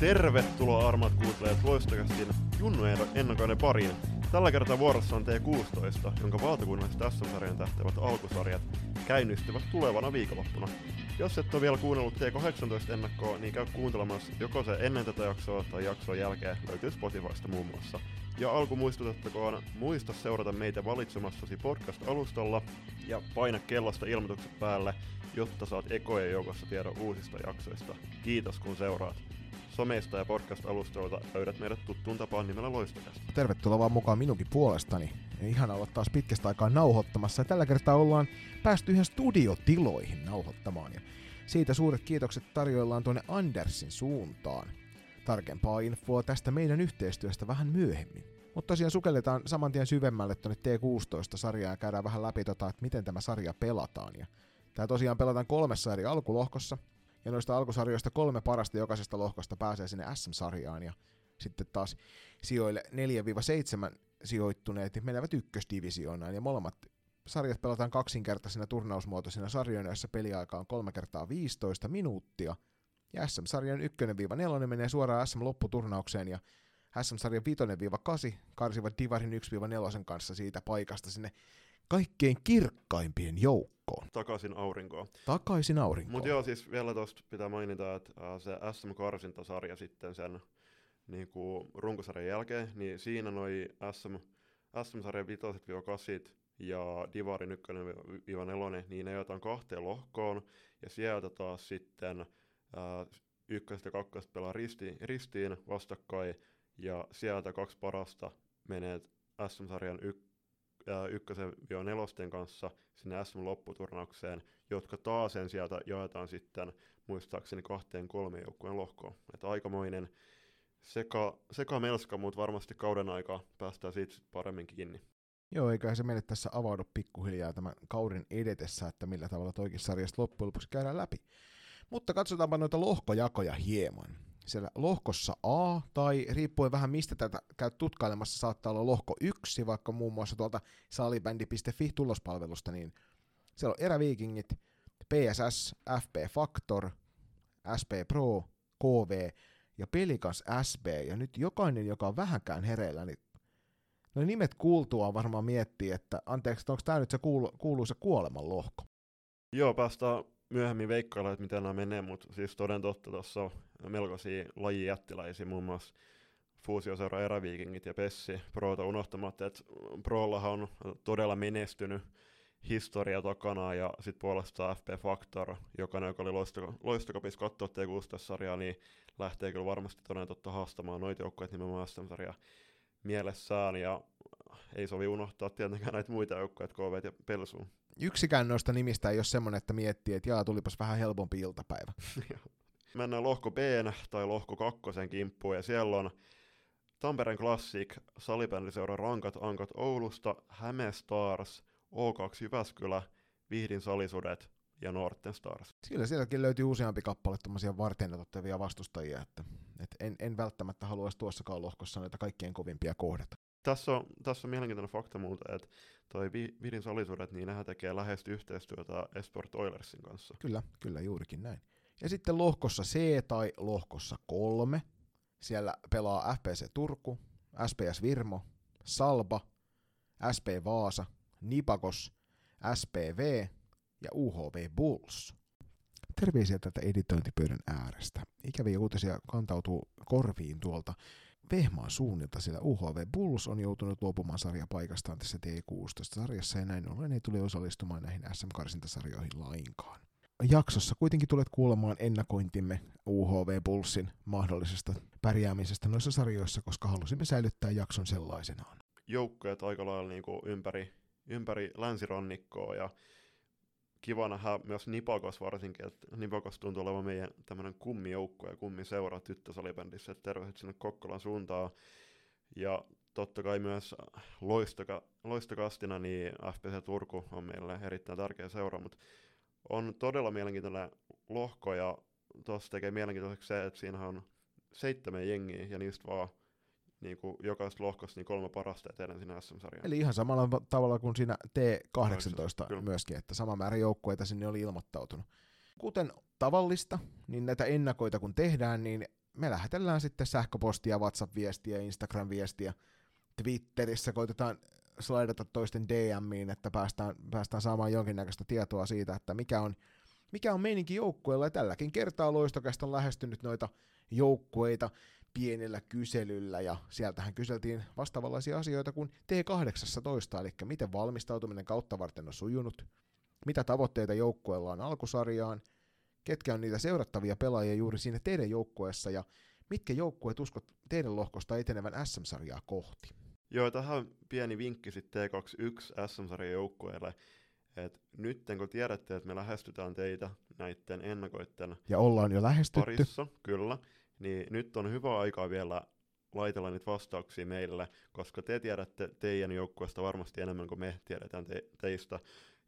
Tervetuloa armat kuuntelijat Loistokästin Junnu ennakoinen pariin. Tällä kertaa vuorossa on T16, jonka valtakunnalliset SM-sarjan tähtävät alkusarjat käynnistyvät tulevana viikonloppuna. Jos et ole vielä kuunnellut T18 ennakkoa, niin käy kuuntelemassa joko se ennen tätä jaksoa tai jakson jälkeen löytyy Spotifysta muun muassa. Ja alku muistutettakoon, muista seurata meitä valitsemassasi podcast-alustalla ja paina kellosta ilmoitukset päälle, jotta saat ekojen joukossa tiedon uusista jaksoista. Kiitos kun seuraat. Someista ja podcast-alustoilta löydät meidät tuttuun tapaan nimellä Loistokästä. Tervetuloa vaan mukaan minunkin puolestani. Ihan olla taas pitkästä aikaa nauhoittamassa. Ja tällä kertaa ollaan päästy ihan studiotiloihin nauhoittamaan. Ja siitä suuret kiitokset tarjoillaan tuonne Andersin suuntaan. Tarkempaa infoa tästä meidän yhteistyöstä vähän myöhemmin. Mutta tosiaan sukelletaan saman tien syvemmälle tuonne T16-sarjaan ja käydään vähän läpi tota, että miten tämä sarja pelataan. Ja Tää tosiaan pelataan kolmessa eri alkulohkossa, ja noista alkusarjoista kolme parasta jokaisesta lohkosta pääsee sinne SM-sarjaan, ja sitten taas sijoille 4-7 sijoittuneet menevät ykkösdivisioonaan, ja molemmat sarjat pelataan kaksinkertaisina turnausmuotoisina sarjoina, joissa peliaika on 3 kertaa 15 minuuttia, ja SM-sarjan 1-4 menee suoraan SM-lopputurnaukseen, ja SM-sarjan 5-8 karsivat Divarin 1-4 kanssa siitä paikasta sinne kaikkein kirkkaimpien joukkoon. Takaisin aurinkoon. Takaisin aurinkoon. Mutta joo, siis vielä tuosta pitää mainita, että se SM-karsintasarja sitten sen niin kuin runkosarjan jälkeen, niin siinä noi SM, SM-sarjan 5-8 ja Divarin 1-4, niin ne jaetaan kahteen lohkoon, ja sieltä taas sitten ää, ykköstä ja kakkosta pelaa ristiin, ristiin vastakkain, ja sieltä kaksi parasta menee SM-sarjan y- ykkösen ja nelosten kanssa sinne SM-lopputurnaukseen, jotka taas sen sieltä jaetaan sitten muistaakseni kahteen kolmeen joukkueen lohkoon. Että aikamoinen seka, seka melska, mutta varmasti kauden aikaa päästään siitä paremmin kiinni. Joo, eiköhän se meille tässä avaudu pikkuhiljaa tämän kauden edetessä, että millä tavalla toikin sarjasta loppujen lopuksi käydään läpi. Mutta katsotaanpa noita lohkojakoja hieman siellä lohkossa A, tai riippuen vähän mistä tätä käyt tutkailemassa, saattaa olla lohko 1, vaikka muun muassa tuolta salibändi.fi tulospalvelusta, niin siellä on eräviikingit, PSS, FP Factor, SP Pro, KV ja Pelikas SB, ja nyt jokainen, joka on vähänkään hereillä, niin no nimet kuultuaan varmaan miettii, että anteeksi, onko tämä nyt se kuulu, kuuluisa kuoleman lohko? Joo, päästään myöhemmin veikkailla, että miten nämä menee, mutta siis toden totta tuossa melkoisia lajijättiläisiä, muun muassa fuusioseura Eräviikingit ja Pessi Proota unohtamatta, että Prollahan on todella menestynyt historia takana ja sitten puolestaan FP Factor, joka joka oli loistokopis katsoa T16-sarjaa, niin lähtee kyllä varmasti toden totta haastamaan noita joukkoja nimenomaan SM-sarjaa mielessään ja ei sovi unohtaa tietenkään näitä muita joukkoja, KV ja Pelsuun. Yksikään noista nimistä ei ole semmoinen, että miettii, että jaa, tulipas vähän helpompi iltapäivä. Mennään lohko B tai lohko kakkosen kimppuun, ja siellä on Tampereen Classic, salibändiseura Rankat Ankot Oulusta, Häme Stars, O2 Jyväskylä, Vihdin Salisudet ja Norten Stars. Siellä sielläkin löytyy useampi kappale tämmöisiä varten otettavia vastustajia, että, että en, en välttämättä haluaisi tuossakaan lohkossa näitä kaikkein kovimpia kohdata. Tässä on, tässä on mielenkiintoinen fakta muuta, että toi Vidin salisuudet, niin nehän tekee läheisesti yhteistyötä Esport Oilersin kanssa. Kyllä, kyllä juurikin näin. Ja sitten lohkossa C tai lohkossa 3, siellä pelaa FPC Turku, SPS Virmo, Salba, SP Vaasa, Nipakos, SPV ja UHV Bulls. Terveisiä tätä editointipöydän äärestä. Ikäviä uutisia kantautuu korviin tuolta Vehmaan suunnilta, sillä UHV Bulls on joutunut luopumaan sarjapaikastaan tässä T16-sarjassa ja näin ollen ei tule osallistumaan näihin SM-karsintasarjoihin lainkaan. Jaksossa kuitenkin tulet kuulemaan ennakointimme UHV Bullsin mahdollisesta pärjäämisestä noissa sarjoissa, koska halusimme säilyttää jakson sellaisenaan. Joukkueet aika lailla niin ympäri, ympäri länsirannikkoa ja kiva nähdä myös Nipakos varsinkin, että Nipakos tuntuu olevan meidän tämmöinen kummijoukko ja kummiseura tyttösalibändissä, että tervehdit sinne Kokkolan suuntaan. Ja totta kai myös loistoka, loistokastina, niin FPC Turku on meille erittäin tärkeä seura, mutta on todella mielenkiintoinen lohko ja tuossa tekee mielenkiintoiseksi se, että siinä on seitsemän jengiä ja niistä vaan niin kuin jokaisesta lohkosta niin kolme parasta eteen siinä SM-sarjaan. Eli ihan samalla tavalla kuin siinä T18 Kyllä. myöskin, että sama määrä joukkueita sinne oli ilmoittautunut. Kuten tavallista, niin näitä ennakoita kun tehdään, niin me lähetellään sitten sähköpostia, WhatsApp-viestiä, Instagram-viestiä, Twitterissä koitetaan slaidata toisten DMiin, että päästään, päästään saamaan jonkinnäköistä tietoa siitä, että mikä on, mikä on meininki joukkueella, ja tälläkin kertaa Loistokästä on lähestynyt noita joukkueita pienellä kyselyllä, ja sieltähän kyseltiin vastaavanlaisia asioita kuin T18, eli miten valmistautuminen kautta varten on sujunut, mitä tavoitteita joukkueella on alkusarjaan, ketkä on niitä seurattavia pelaajia juuri siinä teidän joukkueessa, ja mitkä joukkueet uskot teidän lohkosta etenevän SM-sarjaa kohti. Joo, tähän pieni vinkki sitten T21 SM-sarjan joukkueelle, että nyt kun tiedätte, että me lähestytään teitä näiden ennakoitten ja ollaan jo lähestytty. parissa, kyllä, niin nyt on hyvä aika vielä laitella niitä vastauksia meille, koska te tiedätte teidän joukkueesta varmasti enemmän kuin me tiedetään te- teistä.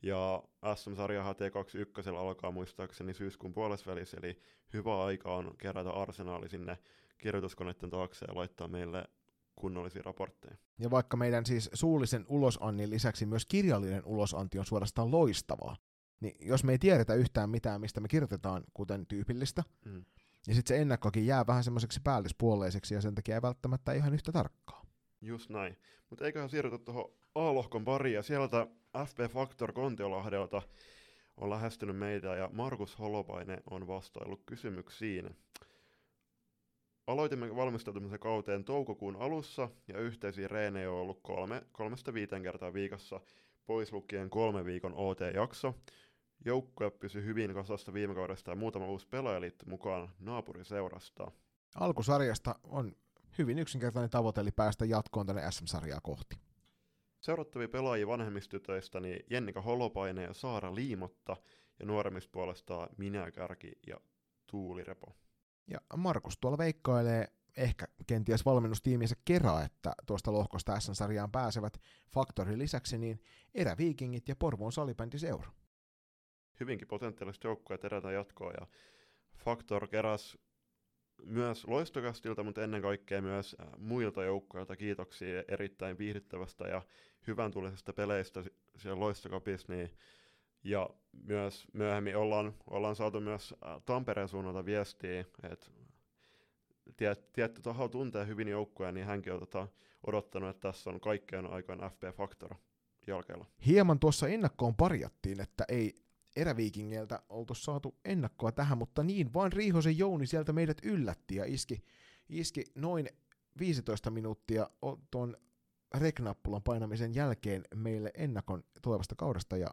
Ja SM-sarjahan T21 alkaa muistaakseni syyskuun puolesvälissä, eli hyvä aika on kerätä arsenaali sinne kirjoituskoneiden taakse ja laittaa meille kunnollisia raportteja. Ja vaikka meidän siis suullisen ulosannin lisäksi myös kirjallinen ulosanti on suorastaan loistavaa, niin jos me ei tiedetä yhtään mitään, mistä me kirjoitetaan, kuten tyypillistä, Mm. niin sitten se ennakkokin jää vähän semmoiseksi päällyspuoleiseksi ja sen takia ei välttämättä ihan yhtä tarkkaa. Just näin. Mutta eiköhän siirrytä tuohon A-lohkon pariin, ja sieltä FP Factor Kontiolahdelta on lähestynyt meitä, ja Markus Holopainen on vastaillut kysymyksiin. Aloitimme valmistautumisen kauteen toukokuun alussa, ja yhteisiä reenejä on ollut kolme, kolmesta viiteen kertaa viikossa, pois lukien kolme viikon OT-jakso. Joukkue pysyi hyvin kasassa viime kaudesta ja muutama uusi pelaaja liittyi mukaan naapuriseurasta. Alkusarjasta on hyvin yksinkertainen tavoite, eli päästä jatkoon tänne SM-sarjaa kohti. Seurattavia pelaajia vanhemmistytöistä niin Jennika Holopainen ja Saara Liimotta ja nuoremmista puolestaan Minä Kärki ja Tuuli Repo. Ja Markus tuolla veikkailee ehkä kenties valmennustiiminsä kerää, että tuosta lohkosta SM-sarjaan pääsevät Faktorin lisäksi niin eräviikingit ja Porvoon salibändiseura. Hyvinkin potentiaaliset joukkueet erätä jatkoa ja Factor keräs myös loistokastilta, mutta ennen kaikkea myös äh, muilta joukkueilta kiitoksia erittäin viihdyttävästä ja hyvän tulisesta peleistä si- siellä loistokapissa, niin ja myös myöhemmin ollaan, ollaan saatu myös Tampereen suunnalta viestiä, että tiet, tietty taho tuntee hyvin joukkoja, niin hänkin on tota, odottanut, että tässä on kaikkeen aikaan FP Factor jalkeilla. Hieman tuossa ennakkoon parjattiin, että ei eräviikingeiltä oltu saatu ennakkoa tähän, mutta niin vaan Riihosen Jouni sieltä meidät yllätti ja iski, iski noin 15 minuuttia tuon reknappulan painamisen jälkeen meille ennakon tulevasta kaudesta ja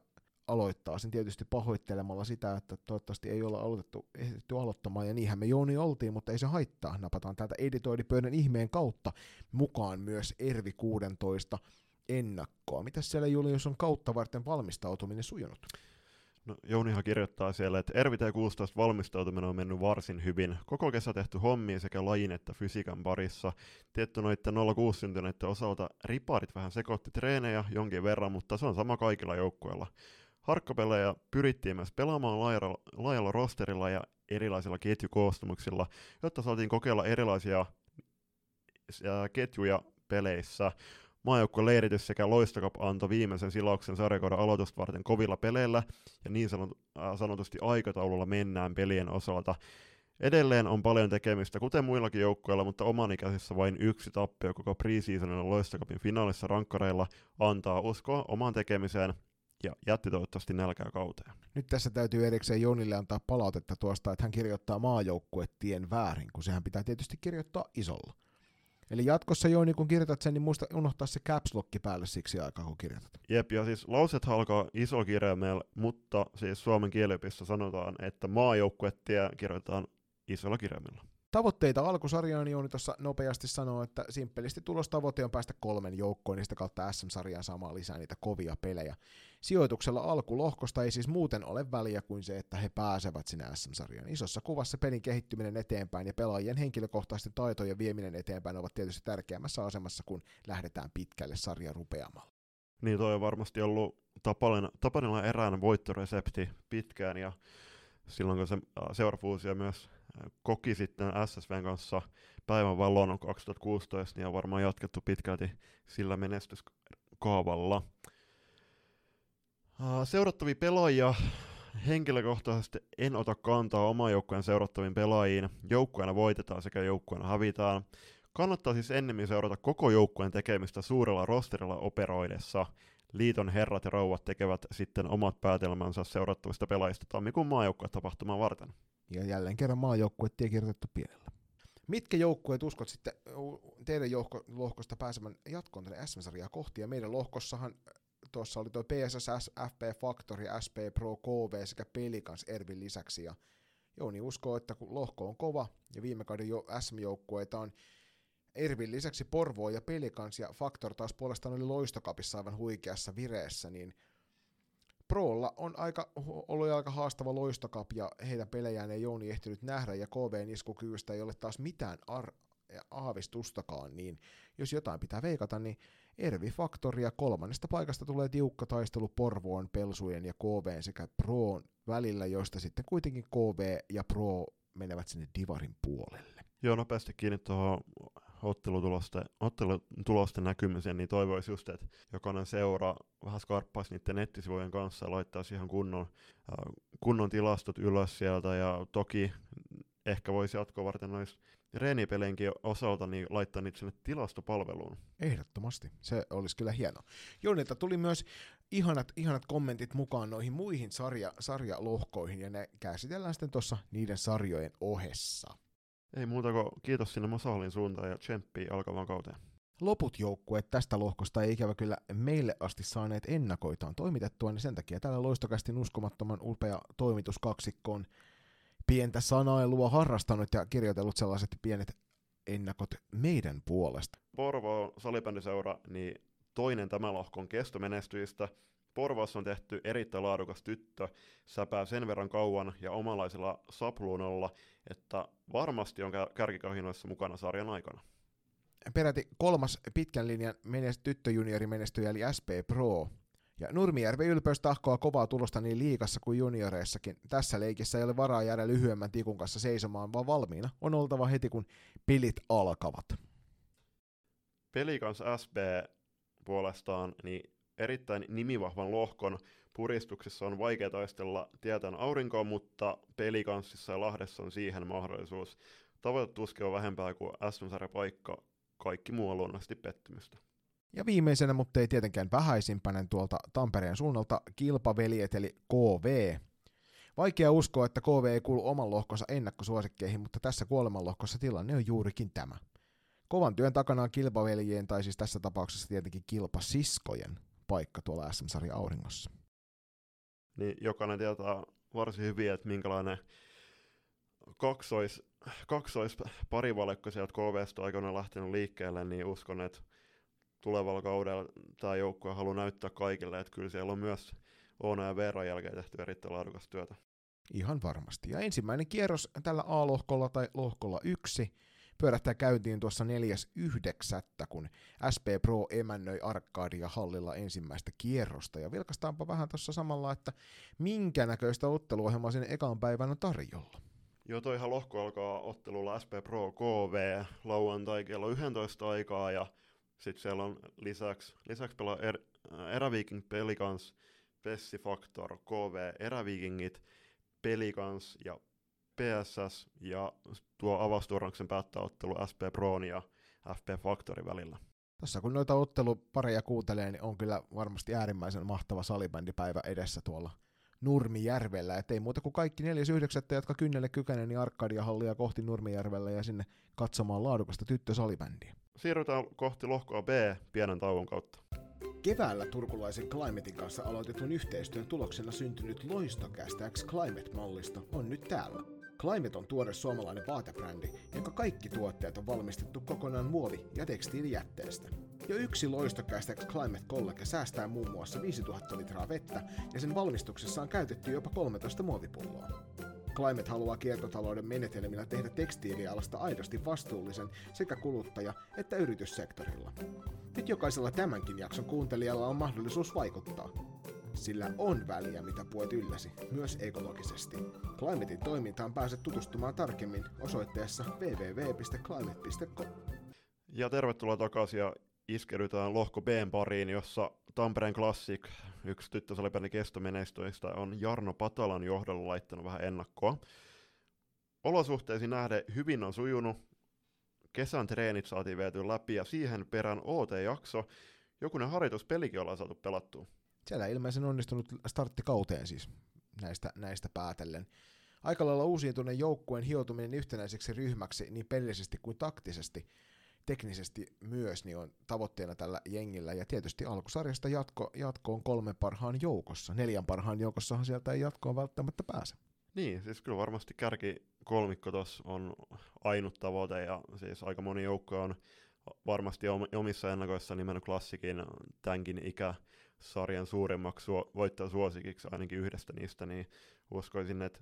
aloittaa sen tietysti pahoittelemalla sitä, että toivottavasti ei olla aloitettu, ehditty aloittamaan, ja niinhän me Jouni oltiin, mutta ei se haittaa. Napataan täältä editoidipöydän ihmeen kautta mukaan myös Ervi 16 ennakkoa. Mitäs siellä Julius on kautta varten valmistautuminen sujunut? No, Jounihan kirjoittaa siellä, että RVT 16 valmistautuminen on mennyt varsin hyvin. Koko kesä tehty hommia sekä lajin että fysiikan parissa. Tietty noiden 06 syntyneiden osalta riparit vähän sekoitti treenejä jonkin verran, mutta se on sama kaikilla joukkueilla. Harkkapelejä pyrittiin myös pelaamaan laajalla, laajalla rosterilla ja erilaisilla ketjukoostumuksilla, jotta saatiin kokeilla erilaisia ketjuja peleissä. Maajoukkueen leiritys sekä Loistokap antoi viimeisen silauksen sarjakauden aloitusta varten kovilla peleillä, ja niin sanot, sanotusti aikataululla mennään pelien osalta. Edelleen on paljon tekemistä, kuten muillakin joukkueilla, mutta omanikäisissä vain yksi tappio koko preseasonilla Loistokapin finaalissa rankkareilla antaa uskoa omaan tekemiseen ja jätti toivottavasti nälkää kauteen. Nyt tässä täytyy erikseen Jonille antaa palautetta tuosta, että hän kirjoittaa maajoukkuetien väärin, kun sehän pitää tietysti kirjoittaa isolla. Eli jatkossa Jouni, kun kirjoitat sen, niin muista unohtaa se caps lock päälle siksi aikaa, kun kirjoitat. Jep, ja siis lauset alkaa iso kirjaimella, mutta siis suomen kieliopissa sanotaan, että maajoukkuetie kirjoitetaan isolla kirjaimella. Tavoitteita alkusarjaan Jouni tuossa nopeasti sanoo, että simppelisti tulostavoite on päästä kolmen joukkoon, niistä kautta SM-sarjaan saamaan lisää niitä kovia pelejä. Sijoituksella alkulohkosta ei siis muuten ole väliä kuin se, että he pääsevät sinne SM-sarjaan. Isossa kuvassa pelin kehittyminen eteenpäin ja pelaajien henkilökohtaisten taitojen vieminen eteenpäin ovat tietysti tärkeämmässä asemassa, kun lähdetään pitkälle sarjan rupeamalla. Niin toi on varmasti ollut Tapanilla, Tapanilla erään voittoresepti pitkään, ja silloin kun se äh, seurafuusio myös koki sitten SSVn kanssa päivän valon 2016, niin on varmaan jatkettu pitkälti sillä menestyskaavalla. Seurattavia pelaajia, henkilökohtaisesti en ota kantaa oman joukkueen seurattaviin pelaajiin. Joukkueena voitetaan sekä joukkueena hävitään. Kannattaa siis ennemmin seurata koko joukkueen tekemistä suurella rosterilla operoidessa. Liiton herrat ja rouvat tekevät sitten omat päätelmänsä seurattavista pelaajista tammikuun maajoukkuetapahtumaa varten. Ja jälleen kerran maajoukkuet tie kirjoitettu pienellä. Mitkä joukkueet uskot sitten teidän jouko, lohkosta pääsemään jatkoon tänne SM-sarjaa kohti? Ja meidän lohkossahan tuossa oli tuo PSS, FP Factory, SP Pro, KV sekä Pelikans Ervin lisäksi. Ja Jouni uskoo, että kun lohko on kova ja viime kauden jo SM-joukkueita on Ervin lisäksi Porvoo ja Pelikans ja Factor taas puolestaan oli loistokapissa aivan huikeassa vireessä, niin Proolla on aika, ollut aika haastava loistokap ja heidän pelejään ei Jouni ehtinyt nähdä ja KVn iskukyvystä ei ole taas mitään ar- aavistustakaan, niin jos jotain pitää veikata, niin Ervi Faktoria kolmannesta paikasta tulee tiukka taistelu Porvoon, Pelsujen ja KV sekä Proon välillä, joista sitten kuitenkin KV ja Pro menevät sinne Divarin puolelle. Joo, nopeasti kiinni tuohon ottelutulosten, ottelutulosten näkymiseen, niin toivoisi just, että jokainen seura vähän skarppaisi niiden nettisivujen kanssa ja laittaisi ihan kunnon, kunnon tilastot ylös sieltä, ja toki ehkä voisi jatkoa varten noissa reenipeleinkin osalta niin laittaa niitä sinne tilastopalveluun. Ehdottomasti, se olisi kyllä hieno. Jonilta tuli myös ihanat, ihanat kommentit mukaan noihin muihin sarja, sarjalohkoihin, ja ne käsitellään sitten tuossa niiden sarjojen ohessa. Ei muuta kuin kiitos sinne Masahallin suuntaan ja tsemppiä alkavaan kauteen. Loput joukkueet tästä lohkosta ei ikävä kyllä meille asti saaneet ennakoitaan toimitettua, niin sen takia täällä loistokästin uskomattoman upea toimituskaksikko on pientä sanailua harrastanut ja kirjoitellut sellaiset pienet ennakot meidän puolesta. Porvo salibändiseura, niin toinen tämä lohkon kestomenestyjistä. Porvassa on tehty erittäin laadukas tyttö, säpää sen verran kauan ja omalaisella sapluunolla, että varmasti on kärkikahinoissa mukana sarjan aikana. Peräti kolmas pitkän linjan menest- tyttöjuniori menestyjä eli SP Pro ja Nurmijärvi ylpeys tahkoa kovaa tulosta niin liikassa kuin junioreissakin. Tässä leikissä ei ole varaa jäädä lyhyemmän tikun kanssa seisomaan, vaan valmiina on oltava heti kun pelit alkavat. Pelikans SB puolestaan niin erittäin nimivahvan lohkon puristuksessa on vaikea taistella tietän aurinkoon, mutta pelikanssissa ja Lahdessa on siihen mahdollisuus. Tavoite tuskin on vähempää kuin sm paikka, kaikki muu on luonnollisesti pettymystä. Ja viimeisenä, mutta ei tietenkään vähäisimpänä tuolta Tampereen suunnalta, kilpaveljet eli KV. Vaikea uskoa, että KV ei kuulu oman lohkonsa ennakkosuosikkeihin, mutta tässä kuolemanlohkossa tilanne on juurikin tämä. Kovan työn takana on kilpaveljien, tai siis tässä tapauksessa tietenkin kilpasiskojen, paikka tuolla SM-sarja auringossa. Niin jokainen tietää varsin hyvin, että minkälainen kaksois, kaksois parivalekko sieltä KVstä aikoinaan lähtenyt liikkeelle, niin uskon, että tulevalla kaudella tämä joukkue haluaa näyttää kaikille, että kyllä siellä on myös Oona ja Veeran jälkeen tehty erittäin laadukasta työtä. Ihan varmasti. Ja ensimmäinen kierros tällä A-lohkolla tai lohkolla yksi pyörähtää käyntiin tuossa 4.9., kun SP Pro emännöi Arkadia hallilla ensimmäistä kierrosta. Ja vilkastaanpa vähän tuossa samalla, että minkä näköistä otteluohjelmaa sinne ekan päivän on tarjolla. Joo, toihan lohko alkaa ottelulla SP Pro KV lauantai kello 11 aikaa ja sitten siellä on lisäksi, lisäksi pelaa er, Eräviking Pelikans, Pessi Factor, KV Erävikingit, Pelikans ja PSS ja tuo avausturnauksen päättäottelu SP Proon ja FP Factorin välillä. Tässä kun noita ottelupareja kuuntelee, niin on kyllä varmasti äärimmäisen mahtava salibändipäivä edessä tuolla Nurmijärvellä. Et ei muuta kuin kaikki 4.9. jotka kynnelle kykenee, niin Arkadia hallia kohti Nurmijärvellä ja sinne katsomaan laadukasta tyttösalibändiä. Siirrytään kohti lohkoa B pienen tauon kautta. Keväällä turkulaisen Climatein kanssa aloitetun yhteistyön tuloksena syntynyt loistokästä X Climate-mallisto on nyt täällä. Climate on tuore suomalainen vaatebrändi, jonka kaikki tuotteet on valmistettu kokonaan muovi- ja tekstiilijätteestä. Jo yksi loistokästä Climate College säästää muun muassa 5000 litraa vettä ja sen valmistuksessa on käytetty jopa 13 muovipulloa. Climate haluaa kiertotalouden menetelmillä tehdä tekstiilialasta aidosti vastuullisen sekä kuluttaja- että yrityssektorilla. Nyt jokaisella tämänkin jakson kuuntelijalla on mahdollisuus vaikuttaa. Sillä on väliä, mitä puet ylläsi, myös ekologisesti. Climatein toimintaan pääset tutustumaan tarkemmin osoitteessa www.climate.com. Ja tervetuloa takaisin ja iskerytään lohko B pariin, jossa Tampereen Classic, yksi tyttösalipelin kestomenestyistä, on Jarno Patalan johdolla laittanut vähän ennakkoa. Olosuhteisiin nähden hyvin on sujunut, kesän treenit saatiin viety läpi ja siihen perään OT-jakso, jokunen harjoituspelikin ollaan saatu pelattua. Siellä ilmeisen onnistunut starttikauteen siis näistä, näistä päätellen. Aika lailla uusiintuneen joukkueen hioutuminen yhtenäiseksi ryhmäksi niin pelillisesti kuin taktisesti, teknisesti myös, niin on tavoitteena tällä jengillä. Ja tietysti alkusarjasta jatko, jatkoon kolmen parhaan joukossa. Neljän parhaan joukossahan sieltä ei jatkoon välttämättä pääse. Niin, siis kyllä varmasti kärki kolmikko tuossa on ainut tavoite ja siis aika moni joukko on varmasti omissa ennakoissa nimennyt klassikin tämänkin ikäsarjan suurimmaksi su- voittajasuosikiksi ainakin yhdestä niistä, niin uskoisin, että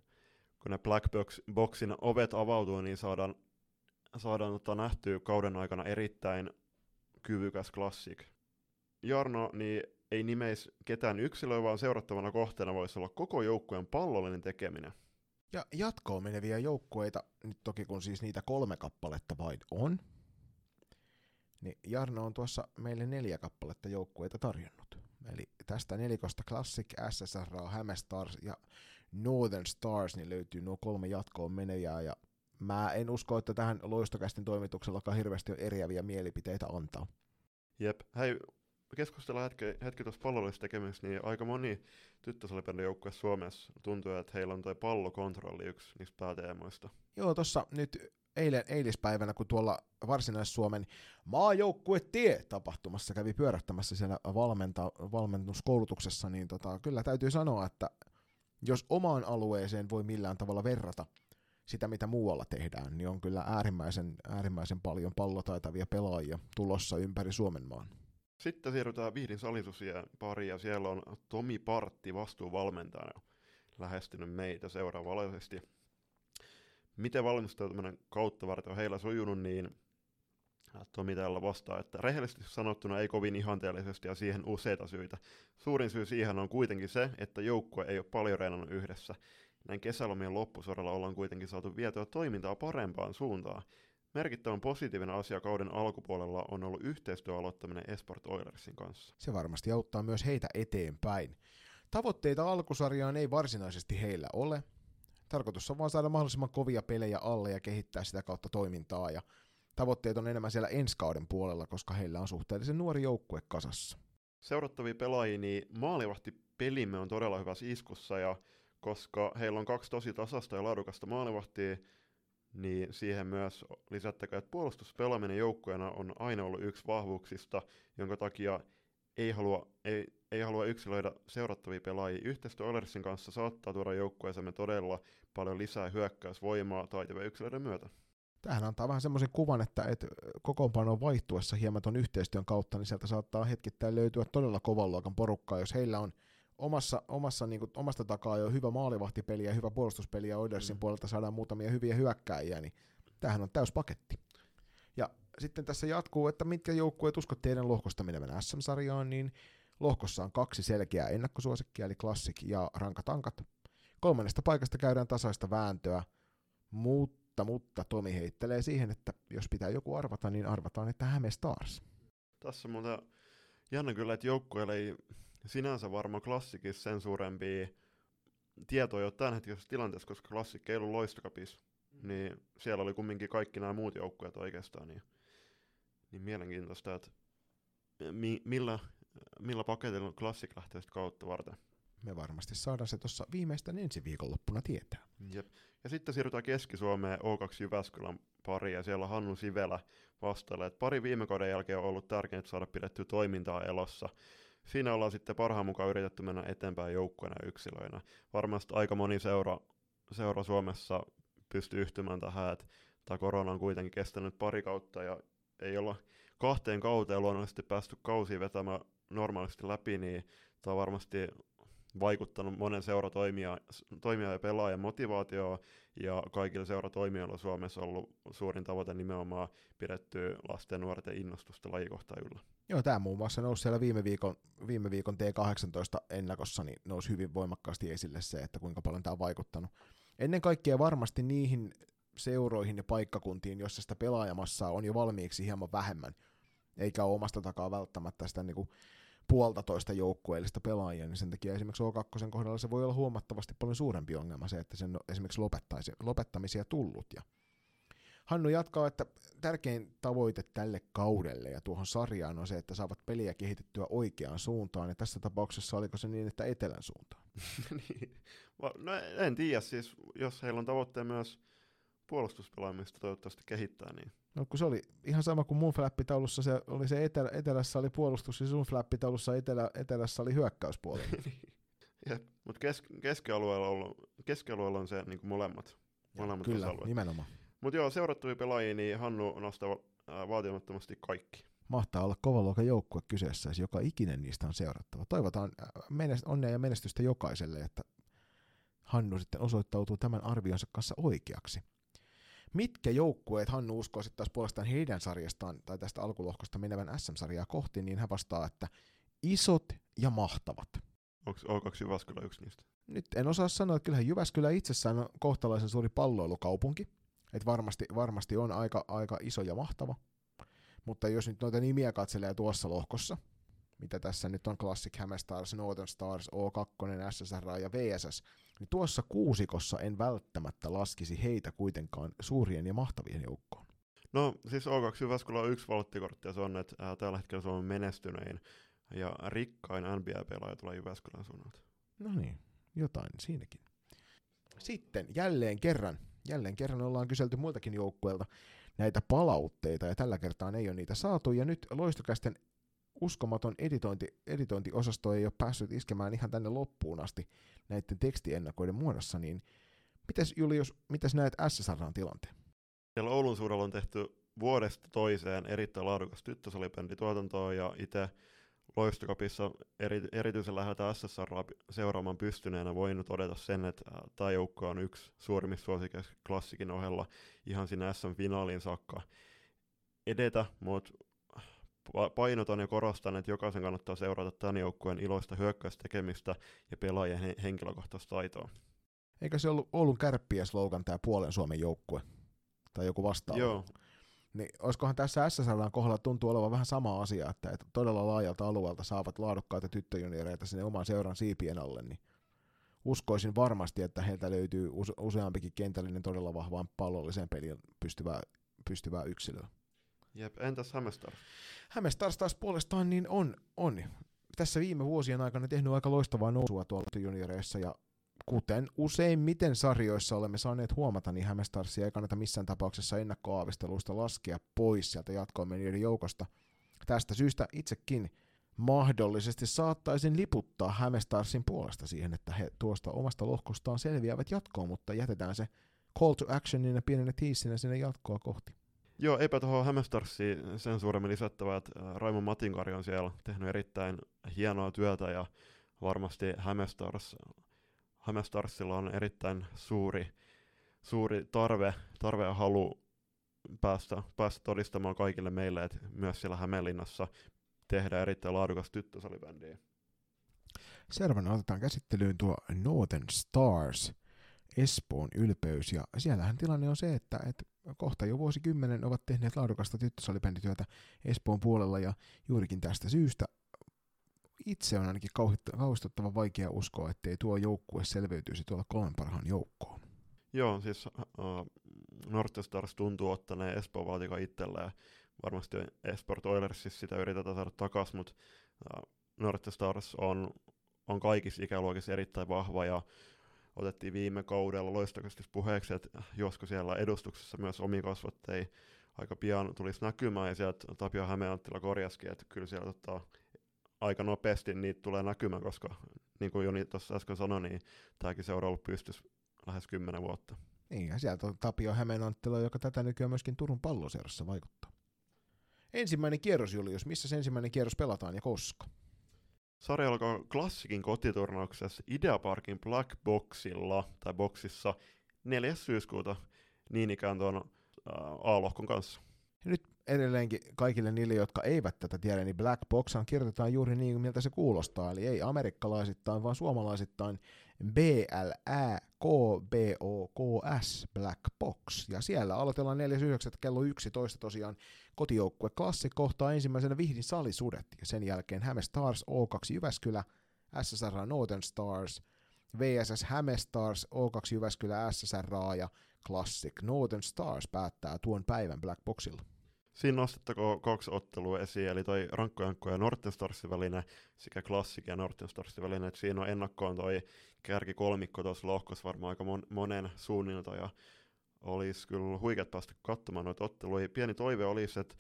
kun ne Black Box, Boxin ovet avautuu, niin saadaan, saadaan ottaa nähtyä kauden aikana erittäin kyvykäs klassik. Jarno niin ei nimeis ketään yksilöä, vaan seurattavana kohteena voisi olla koko joukkueen pallollinen tekeminen. Ja jatkoon meneviä joukkueita, nyt toki kun siis niitä kolme kappaletta vain on, niin Jarno on tuossa meille neljä kappaletta joukkueita tarjonnut. Eli tästä nelikosta Classic, SSR, Häme Stars ja Northern Stars, niin löytyy nuo kolme jatkoon menevää, ja mä en usko, että tähän loistokästin toimituksellakaan hirveästi on eriäviä mielipiteitä antaa. Jep, hei, keskustellaan hetki, hetki tuossa pallollisesta tekemisestä, niin aika moni tyttösalipelin joukkue Suomessa tuntuu, että heillä on toi pallokontrolli yksi niistä pääteemoista. Joo, tuossa nyt eilen, eilispäivänä, kun tuolla Varsinais-Suomen maajoukkuetie tapahtumassa kävi pyörähtämässä siellä valmenta, valmennuskoulutuksessa, niin tota, kyllä täytyy sanoa, että jos omaan alueeseen voi millään tavalla verrata sitä, mitä muualla tehdään, niin on kyllä äärimmäisen, äärimmäisen paljon pallotaitavia pelaajia tulossa ympäri Suomen maan. Sitten siirrytään Vihdin salitusien pariin ja siellä on Tomi Partti vastuuvalmentajana lähestynyt meitä seuraavallisesti. Miten valmistautuminen kautta varten on heillä sujunut, niin Tomi täällä vastaa, että rehellisesti sanottuna ei kovin ihanteellisesti ja siihen useita syitä. Suurin syy siihen on kuitenkin se, että joukkue ei ole paljon reenannut yhdessä. Näin kesälomien loppusoralla ollaan kuitenkin saatu vietyä toimintaa parempaan suuntaan. Merkittävän positiivinen asia kauden alkupuolella on ollut yhteistyö aloittaminen Esport Oilersin kanssa. Se varmasti auttaa myös heitä eteenpäin. Tavoitteita alkusarjaan ei varsinaisesti heillä ole. Tarkoitus on vaan saada mahdollisimman kovia pelejä alle ja kehittää sitä kautta toimintaa. Ja tavoitteet on enemmän siellä ensi kauden puolella, koska heillä on suhteellisen nuori joukkue kasassa. Seurattavia pelaajia, niin maalivahti pelimme on todella hyvässä iskussa ja koska heillä on kaksi tosi tasasta ja laadukasta maalivahtia, niin siihen myös lisättäkö, että puolustuspelaaminen joukkueena on aina ollut yksi vahvuuksista, jonka takia ei halua, ei, ei halua yksilöidä seurattavia pelaajia. Yhteistyö Oilersin kanssa saattaa tuoda joukkueeseemme todella paljon lisää hyökkäysvoimaa taitavien yksilöiden myötä. Tähän antaa vähän semmoisen kuvan, että, että kokoonpanon vaihtuessa hieman ton yhteistyön kautta, niin sieltä saattaa hetkittäin löytyä todella kovan luokan porukkaa, jos heillä on omassa, omassa niin kuin, omasta takaa jo hyvä maalivahtipeli ja hyvä puolustuspeli ja Oilersin mm. puolelta saadaan muutamia hyviä hyökkääjiä, niin tämähän on täys paketti. Ja sitten tässä jatkuu, että mitkä joukkueet uskot teidän lohkosta menevän SM-sarjaan, niin lohkossa on kaksi selkeää ennakkosuosikkia, eli Classic ja Rankatankat. Kolmannesta paikasta käydään tasaista vääntöä, mutta, mutta Tomi heittelee siihen, että jos pitää joku arvata, niin arvataan, että Häme Stars. Tässä muuten jännä kyllä, että joukkueelle ei sinänsä varmaan klassikissa sen suurempia tietoja jo tämänhetkisessä tilanteessa, koska klassikki ei ollut loistokapis, mm. niin siellä oli kumminkin kaikki nämä muut joukkueet oikeastaan, niin, niin mielenkiintoista, että mi, millä, millä paketilla klassik lähtee kautta varten. Me varmasti saadaan se tuossa viimeistään ensi viikonloppuna tietää. Jep. Ja sitten siirrytään Keski-Suomeen O2 Jyväskylän pari ja siellä Hannu Sivelä vastailee, että pari viime kauden jälkeen on ollut tärkeintä saada pidettyä toimintaa elossa siinä ollaan sitten parhaan mukaan yritetty mennä eteenpäin joukkueena yksilöinä. Varmasti aika moni seura, seura Suomessa pystyy yhtymään tähän, että tämä korona on kuitenkin kestänyt pari kautta ja ei olla kahteen kauteen luonnollisesti päästy kausiin vetämään normaalisti läpi, niin tämä on varmasti vaikuttanut monen seuratoimija toimija ja pelaajan motivaatioon, ja kaikilla seuratoimijoilla Suomessa on ollut suurin tavoite nimenomaan pidettyä lasten ja nuorten innostusta lajikohtaa yllä. Joo, tämä muun muassa nousi siellä viime viikon, viime viikon T18 ennakossa, niin nousi hyvin voimakkaasti esille se, että kuinka paljon tämä on vaikuttanut. Ennen kaikkea varmasti niihin seuroihin ja paikkakuntiin, joissa sitä pelaajamassaa on jo valmiiksi hieman vähemmän, eikä ole omasta takaa välttämättä sitä niin kuin puolitoista joukkueellista pelaajia, niin sen takia esimerkiksi O2 kohdalla se voi olla huomattavasti paljon suurempi ongelma se, että sen on esimerkiksi lopettaisi, lopettamisia tullut. Ja Hannu jatkaa, että tärkein tavoite tälle kaudelle ja tuohon sarjaan on se, että saavat peliä kehitettyä oikeaan suuntaan, ja tässä tapauksessa oliko se niin, että etelän suuntaan? niin. No en tiedä, siis jos heillä on tavoitteen myös puolustuspelaamista toivottavasti kehittää, niin No kun se oli ihan sama kuin mun flappitaulussa, se oli se etelä, etelässä oli puolustus ja sun flappitaulussa etelä, etelässä oli hyökkäyspuoli. Jep, mutta kes, keskialueella, on, keskialueella on se niin kuin molemmat, molemmat Kyllä, osa nimenomaan. Mutta joo, seurattuja pelaajia, niin Hannu nostaa äh, vaatimattomasti kaikki. Mahtaa olla kova luokan joukkue kyseessä, jos joka ikinen niistä on seurattava. Toivotaan menest- onnea ja menestystä jokaiselle, että Hannu sitten osoittautuu tämän arvionsa kanssa oikeaksi. Mitkä joukkueet Hannu uskoo sitten taas puolestaan heidän sarjastaan tai tästä alkulohkosta menevän SM-sarjaa kohti, niin hän vastaa, että isot ja mahtavat. Onko O2 Jyväskylä yksi niistä? Nyt en osaa sanoa, että kyllähän Jyväskylä itsessään on kohtalaisen suuri palloilukaupunki. Että varmasti, varmasti on aika, aika iso ja mahtava. Mutta jos nyt noita nimiä katselee tuossa lohkossa, mitä tässä nyt on Classic Stars, Northern Stars, O2, SSR ja VSS, niin tuossa kuusikossa en välttämättä laskisi heitä kuitenkaan suurien ja mahtavien joukkoon. No siis O2 Jyväskylä on yksi valttikortti ja se on, että ää, tällä hetkellä Suomen menestynein ja rikkain NBA-pelaaja tulee Jyväskylän suunnalta. No niin, jotain siinäkin. Sitten jälleen kerran, jälleen kerran ollaan kyselty muiltakin joukkueilta näitä palautteita ja tällä kertaa ei ole niitä saatu ja nyt loistokästen uskomaton editointi, editointiosasto ei ole päässyt iskemään ihan tänne loppuun asti näiden tekstiennakoiden muodossa, niin mites Julius, mitäs näet SSRn tilanteen? Siellä Oulun suurella on tehty vuodesta toiseen erittäin laadukas tyttösalibändituotantoa ja itse Loistokapissa eri, erityisen läheltä SSR seuraamaan pystyneenä voinut todeta sen, että tämä joukko on yksi suurimmista suosikeista klassikin ohella ihan sinne SM-finaaliin saakka edetä, mutta painotan ja korostan, että jokaisen kannattaa seurata tämän joukkueen iloista hyökkäystekemistä ja pelaajien he- henkilökohtaista taitoa. Eikö se ollut Oulun kärppiä slogan tämä puolen Suomen joukkue? Tai joku vastaava? Joo. Niin olisikohan tässä SSLn kohdalla tuntuu olevan vähän sama asia, että, että todella laajalta alueelta saavat laadukkaita tyttöjunioreita sinne oman seuran siipien alle, niin uskoisin varmasti, että heiltä löytyy use- useampikin kentällinen todella vahvaan pallolliseen peliin pystyvää, pystyvää yksilöä. Jep, entäs Hämestars? Hämestars taas puolestaan niin on, on tässä viime vuosien aikana tehnyt aika loistavaa nousua tuolla junioreissa ja kuten useimmiten sarjoissa olemme saaneet huomata, niin Hämestarsia ei kannata missään tapauksessa ennakkoaavisteluista laskea pois sieltä jatkoon joukosta. Tästä syystä itsekin mahdollisesti saattaisin liputtaa Hämestarsin puolesta siihen, että he tuosta omasta lohkostaan selviävät jatkoon, mutta jätetään se call to actionina pienenä tiissinä sinne jatkoa kohti. Joo, eipä tuohon Hämestarsiin sen suuremmin lisättävää, että Raimo Matinkari on siellä tehnyt erittäin hienoa työtä ja varmasti Hämestars, Hämestarsilla on erittäin suuri, suuri tarve, tarve ja halu päästä, päästä todistamaan kaikille meille, että myös siellä Hämeenlinnassa tehdään erittäin laadukas tyttösalibändiä. Seuraavana otetaan käsittelyyn tuo Northern Stars, Espoon ylpeys, ja siellähän tilanne on se, että, että kohta jo vuosikymmenen ovat tehneet laadukasta tyttösalibändityötä Espoon puolella, ja juurikin tästä syystä itse on ainakin kauhistuttavan vaikea uskoa, ettei tuo joukkue selviytyisi tuolla kolmen parhaan joukkoon. Joo, siis uh, North Stars tuntuu ottaneen Espoon valtika itselleen. Varmasti Esport Oilersissa sitä yritetään saada takaisin, mutta uh, North Stars on, on kaikissa ikäluokissa erittäin vahva ja otettiin viime kaudella loistakasti puheeksi, että joskus siellä edustuksessa myös omikasvatteja aika pian tulisi näkymään, ja sieltä Tapio Hämeenanttila korjaskin, että kyllä siellä tota, aika nopeasti niitä tulee näkymään, koska niin kuin Joni tuossa äsken sanoi, niin tämäkin seura on ollut pystys lähes kymmenen vuotta. Niin, ja sieltä on Tapio Hämeenanttila, joka tätä nykyään myöskin Turun palloseurassa vaikuttaa. Ensimmäinen kierros, Julius. Missä ensimmäinen kierros pelataan ja koska? Sarja alkaa klassikin kotiturnauksessa Ideaparkin Black Boxilla, tai boxissa 4. syyskuuta, niin ikään tuon A-lohkon kanssa. Nyt edelleenkin kaikille niille, jotka eivät tätä tiedä, niin Black Boxan kirjoitetaan juuri niin, miltä se kuulostaa, eli ei amerikkalaisittain, vaan suomalaisittain B-L-Ä-K KBOKS Black Box. Ja siellä aloitellaan 4.9. kello 11 tosiaan kotijoukkue Klassi kohtaa ensimmäisenä Vihdin salisudet ja sen jälkeen Häme Stars O2 Jyväskylä, SSR Northern Stars, VSS Häme Stars O2 Jyväskylä SSR ja Classic Northern Stars päättää tuon päivän Black Boxilla. Siinä nostettakoon kaksi ottelua esiin, eli toi Rankkojankko ja Norten Starsin välinen sekä Classic ja Norten Starsin välinen, että siinä on ennakkoon toi kärki kolmikko tuossa lohkossa varmaan aika mon- monen suunnilta, ja olisi kyllä huikeat päästä katsomaan noita otteluja. Pieni toive olisi, että,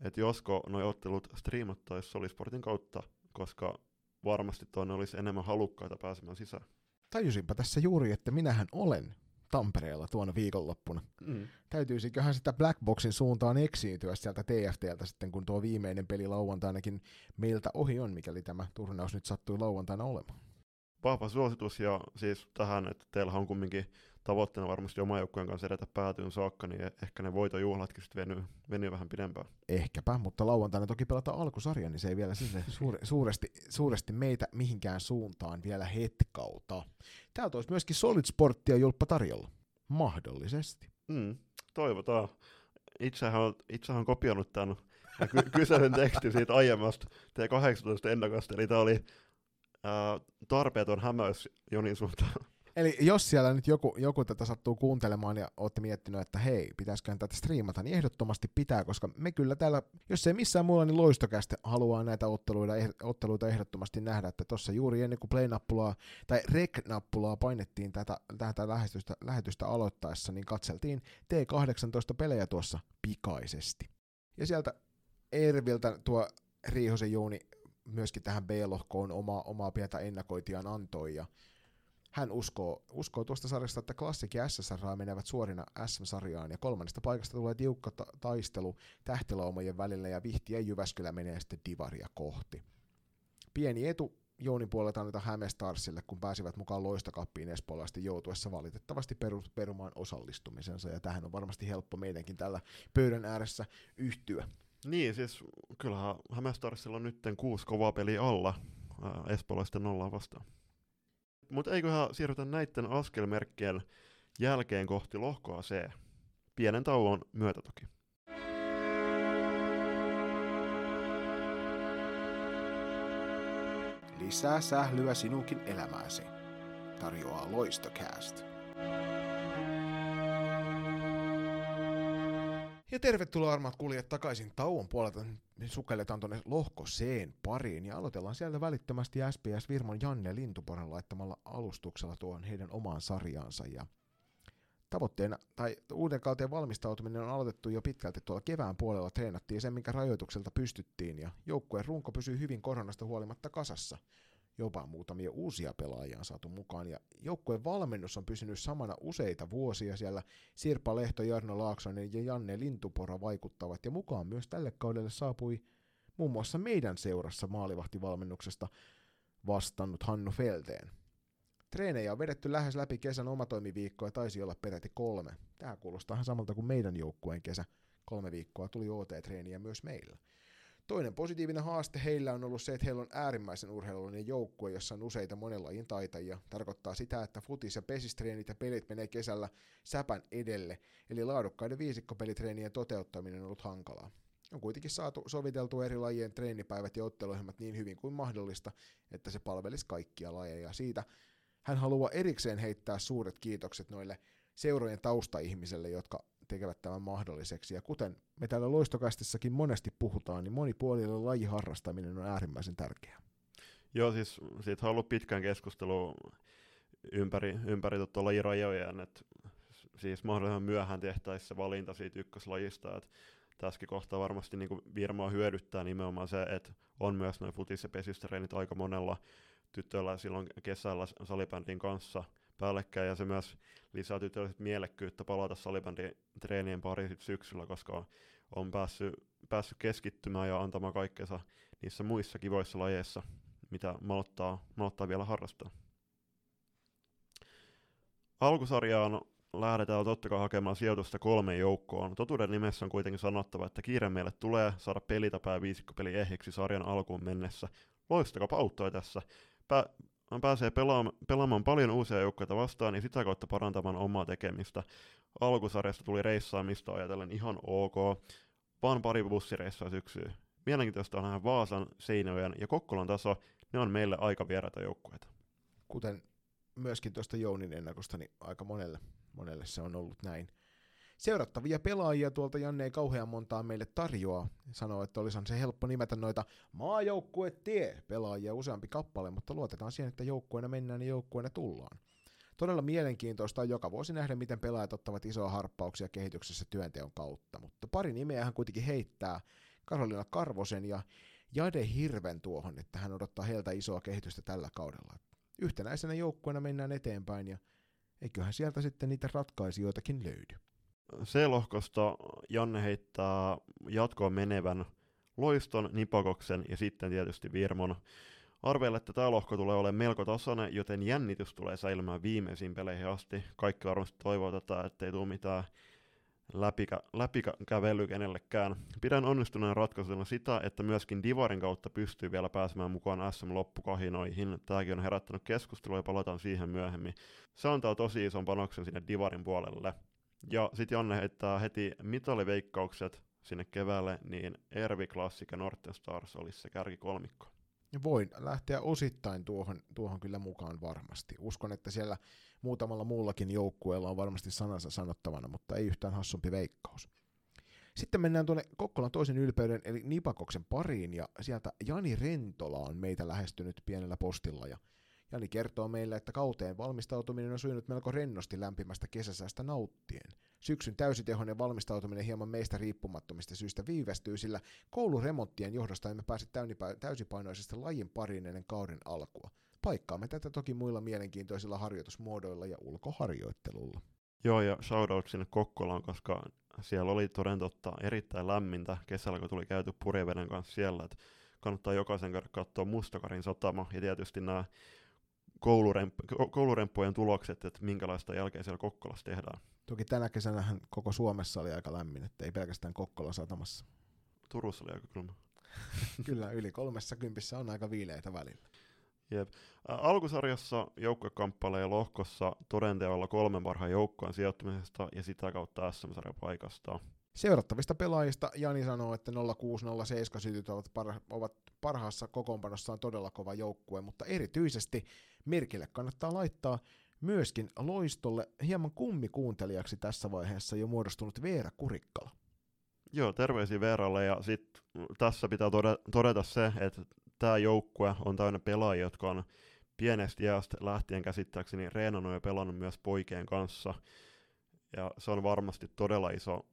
että josko nuo ottelut striimattaisiin Solisportin kautta, koska varmasti tuonne olisi enemmän halukkaita pääsemään sisään. Tajusinpa tässä juuri, että minähän olen Tampereella tuona viikonloppuna. Mm. Täytyisiköhän sitä Blackboxin suuntaan eksiintyä sieltä TFTltä sitten, kun tuo viimeinen peli lauantainakin meiltä ohi on, mikäli tämä turnaus nyt sattui lauantaina olemaan. Vahva suositus ja siis tähän, että teillä on kumminkin tavoitteena varmasti oma joukkueen kanssa edetä päätyyn saakka, niin ehkä ne voitojuhlatkin sitten venyy, venyy vähän pidempään. Ehkäpä, mutta lauantaina toki pelataan alkusarja, niin se ei vielä sinne suure, suuresti, suuresti meitä mihinkään suuntaan vielä hetkauta. Täältä olisi myöskin Solid Sporttia Julppa tarjolla. Mahdollisesti. Mm, toivotaan. Itsehän on, itsehän on kopioinut tämän ky- kyseisen tekstin siitä aiemmasta T18 ennakosta, eli tämä oli ää, tarpeeton hämäys Jonin suuntaan. Eli jos siellä nyt joku, joku tätä sattuu kuuntelemaan ja olette miettinyt, että hei, pitäisikö tätä striimata, niin ehdottomasti pitää, koska me kyllä täällä, jos ei missään muulla, niin loistokästä haluaa näitä otteluita, otteluita ehdottomasti nähdä, että tuossa juuri ennen kuin play-nappulaa tai rec-nappulaa painettiin tätä, tätä lähetystä, lähetystä aloittaessa, niin katseltiin T18 pelejä tuossa pikaisesti. Ja sieltä Erviltä tuo Riihosen Jouni myöskin tähän B-lohkoon omaa, omaa pientä ennakoitiaan antoi, ja hän uskoo, uskoo tuosta sarjasta, että Classic ja SSR menevät suorina SM-sarjaan ja kolmannesta paikasta tulee tiukka ta- taistelu tähtilaumojen välillä ja Vihti ja Jyväskylä menee sitten Divaria kohti. Pieni etu Jounin puolelta annetaan Hämestarsille, kun pääsivät mukaan loistokappiin espoolaisten joutuessa valitettavasti peru- perumaan osallistumisensa, ja tähän on varmasti helppo meidänkin tällä pöydän ääressä yhtyä. Niin, siis kyllähän Hämestarsilla on nyt kuusi kovaa peliä alla espoolaisten nollaa vastaan. Mutta eiköhän siirrytä näiden askelmerkkien jälkeen kohti lohkoa C. Pienen tauon myötä toki. Lisää sählyä sinunkin elämääsi. Tarjoaa Loistocast. Tervetuloa armat kuulijat takaisin tauon puolelta. Me sukelletaan tuonne lohko C pariin ja aloitellaan sieltä välittömästi SPS Virman Janne Lintuporen laittamalla alustuksella tuon heidän omaan sarjaansa. Ja tavoitteena, tai uuden kauteen valmistautuminen on aloitettu jo pitkälti tuolla kevään puolella, treenattiin sen, minkä rajoitukselta pystyttiin, ja joukkueen runko pysyy hyvin koronasta huolimatta kasassa jopa muutamia uusia pelaajia on saatu mukaan, ja joukkueen valmennus on pysynyt samana useita vuosia siellä. Sirpa Lehto, Jarno Laaksonen ja Janne Lintupora vaikuttavat, ja mukaan myös tälle kaudelle saapui muun muassa meidän seurassa maalivahtivalmennuksesta vastannut Hannu Felteen. Treenejä on vedetty lähes läpi kesän omatoimiviikkoa taisi olla peräti kolme. Tämä kuulostaa ihan samalta kuin meidän joukkueen kesä. Kolme viikkoa tuli OT-treeniä myös meillä. Toinen positiivinen haaste heillä on ollut se, että heillä on äärimmäisen urheilullinen joukkue, jossa on useita monenlajin taitajia. Tarkoittaa sitä, että futis- ja pesistreenit ja pelit menee kesällä säpän edelle, eli laadukkaiden viisikkopelitreenien toteuttaminen on ollut hankalaa. On kuitenkin saatu soviteltu eri lajien treenipäivät ja otteluohjelmat niin hyvin kuin mahdollista, että se palvelisi kaikkia lajeja. Siitä hän haluaa erikseen heittää suuret kiitokset noille seurojen taustaihmisille, jotka tekevät tämän mahdolliseksi. Ja kuten me täällä loistokastissakin monesti puhutaan, niin monipuolinen lajiharrastaminen on äärimmäisen tärkeää. Joo, siis siitä on ollut pitkään keskustelu ympäri, ympäri tota lajirajojen, että siis mahdollisimman myöhään tehtäisiin valinta siitä ykköslajista, että tässäkin kohtaa varmasti niin Virmaa hyödyttää nimenomaan se, että on myös noin futis- ja pesistreenit aika monella tytöllä silloin kesällä salibändin kanssa – päällekkäin ja se myös lisää tytölle mielekkyyttä palata salibändin treenien pariin syksyllä, koska on päässyt, päässyt keskittymään ja antamaan kaikkensa niissä muissa kivoissa lajeissa, mitä malottaa, malottaa vielä harrastaa. Alkusarjaan lähdetään totta kai hakemaan sijoitusta kolmeen joukkoon. Totuuden nimessä on kuitenkin sanottava, että kiire meille tulee saada pelitapää viisikkopeli ehjiksi sarjan alkuun mennessä. Loistako auttoi tässä. Pä- pääsee pelaamaan, pelaamaan paljon uusia joukkoja vastaan ja sitä kautta parantamaan omaa tekemistä. Alkusarjasta tuli reissaamista ajatellen ihan ok, vaan pari bussireissaa syksyyn. Mielenkiintoista on nähdä Vaasan, Seinäjoen ja Kokkolan taso, ne on meille aika vieraita joukkueita. Kuten myöskin tuosta Jounin ennakosta, niin aika monelle, monelle se on ollut näin. Seurattavia pelaajia tuolta Janne ei kauhean montaa meille tarjoa. Sanoo, että olisi se helppo nimetä noita maajoukkuetie pelaajia useampi kappale, mutta luotetaan siihen, että joukkueena mennään ja joukkueena tullaan. Todella mielenkiintoista on joka vuosi nähdä, miten pelaajat ottavat isoa harppauksia kehityksessä työnteon kautta, mutta pari nimeä hän kuitenkin heittää Karolina Karvosen ja Jade Hirven tuohon, että hän odottaa heiltä isoa kehitystä tällä kaudella. Yhtenäisenä joukkueena mennään eteenpäin ja eiköhän sieltä sitten niitä ratkaisijoitakin löydy. C-lohkosta Janne heittää jatkoon menevän Loiston, Nipakoksen ja sitten tietysti Virmon. Arvelen, että tämä lohko tulee olemaan melko tasainen, joten jännitys tulee säilymään viimeisiin peleihin asti. Kaikki varmasti toivoo tätä, ettei tule mitään läpikä, kenellekään. Pidän onnistuneen ratkaisuna sitä, että myöskin Divarin kautta pystyy vielä pääsemään mukaan SM-loppukahinoihin. Tämäkin on herättänyt keskustelua ja palataan siihen myöhemmin. Se antaa tosi ison panoksen sinne Divarin puolelle. Ja sitten Janne heittää heti mitaliveikkaukset sinne keväälle, niin Ervi Classic ja Norten Stars olisi se kärkikolmikko. Voin lähteä osittain tuohon, tuohon kyllä mukaan varmasti. Uskon, että siellä muutamalla muullakin joukkueella on varmasti sanansa sanottavana, mutta ei yhtään hassumpi veikkaus. Sitten mennään tuonne Kokkolan toisen ylpeyden eli Nipakoksen pariin ja sieltä Jani Rentola on meitä lähestynyt pienellä postilla ja Jani kertoo meille, että kauteen valmistautuminen on sujunut melko rennosti lämpimästä kesäsäästä nauttien. Syksyn täysitehoinen valmistautuminen hieman meistä riippumattomista syistä viivästyy, sillä kouluremonttien johdosta emme pääse täysipainoisesti lajin pariin ennen kauden alkua. Paikkaamme tätä toki muilla mielenkiintoisilla harjoitusmuodoilla ja ulkoharjoittelulla. Joo, ja shoutout sinne Kokkolaan, koska siellä oli toden totta erittäin lämmintä kesällä, kun tuli käyty purjeveden kanssa siellä, että kannattaa jokaisen käydä katsoa Mustakarin satama, ja tietysti nämä kouluremp- kouluremppujen tulokset, että minkälaista jälkeä siellä Kokkolassa tehdään. Toki tänä kesänä koko Suomessa oli aika lämmin, että ei pelkästään Kokkolan satamassa. Turussa oli aika kylmä. Kyllä, yli kolmessa kympissä on aika viileitä välillä. Jep. Alkusarjassa joukkue kamppailee lohkossa todenteolla kolmen parhaan joukkoon sijoittumisesta ja sitä kautta SM-sarjan paikasta. Seurattavista pelaajista Jani sanoo, että 0607 sytyt ovat, ovat parhaassa kokoonpanossaan todella kova joukkue, mutta erityisesti merkille kannattaa laittaa myöskin loistolle hieman kummikuuntelijaksi tässä vaiheessa jo muodostunut Veera Kurikkala. Joo, terveisiä Veeralle ja sitten tässä pitää todeta se, että tämä joukkue on täynnä pelaajia, jotka on pienestä jäästä lähtien käsittääkseni reenannut ja pelannut myös poikien kanssa. Ja se on varmasti todella iso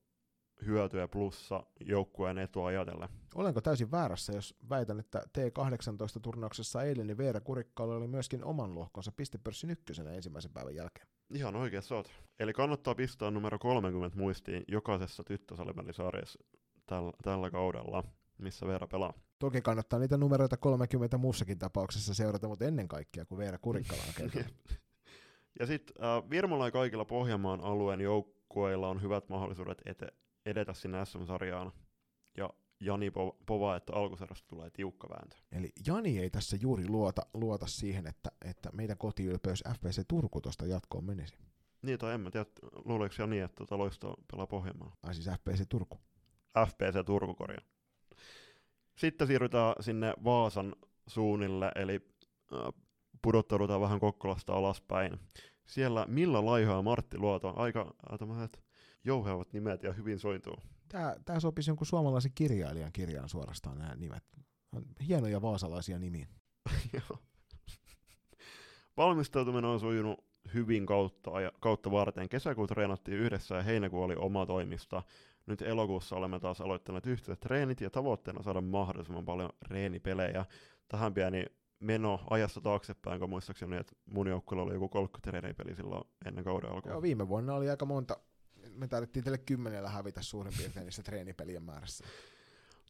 hyöty ja plussa joukkueen etua ajatellen. Olenko täysin väärässä, jos väitän, että T18-turnauksessa eilen niin Veera Kurikkala oli myöskin oman lohkonsa pistepörssin ykkösenä ensimmäisen päivän jälkeen? Ihan oikein sä oot. Eli kannattaa pistää numero 30 muistiin jokaisessa tyttösalipelisarjassa tällä, tällä kaudella, missä Veera pelaa. Toki kannattaa niitä numeroita 30 muussakin tapauksessa seurata, mutta ennen kaikkea, kun Veera Kurikkala on Ja sitten äh, Virmola ja kaikilla Pohjanmaan alueen joukkueilla on hyvät mahdollisuudet ete- edetä sinne SM-sarjaan. Ja Jani povaa, että alkusarjasta tulee tiukka vääntö. Eli Jani ei tässä juuri luota, luota siihen, että, että meidän kotiylpeys FPC Turku tuosta jatkoon menisi. Niin, tai en mä tiedä, luuleeko Jani, että tuota loistoa pelaa Pohjanmaalla? Ai siis FPC Turku. FPC Turku korjaa. Sitten siirrytään sinne Vaasan suunnille, eli äh, pudottaudutaan vähän Kokkolasta alaspäin. Siellä Milla Laiho ja Martti Luoto, aika äh, tämmöiset jouheavat nimet ja hyvin sointuu. Tämä, tämä sopisi jonkun suomalaisen kirjailijan kirjaan suorastaan nämä nimet. Hienoja vaasalaisia nimiä. Valmistautuminen on sujunut hyvin kautta, kautta varten. Kesäkuuta treenattiin yhdessä ja heinäkuu oli oma toimista. Nyt elokuussa olemme taas aloittaneet yhteiset treenit ja tavoitteena saada mahdollisimman paljon reenipelejä. Tähän pieni meno ajassa taaksepäin, kun muistaakseni, että mun joukkueella oli joku 30 treenipeli silloin ennen kauden alkua. Joo, viime vuonna oli aika monta me tarvittiin tälle kymmenellä hävitä suurin piirtein niissä treenipelien määrässä.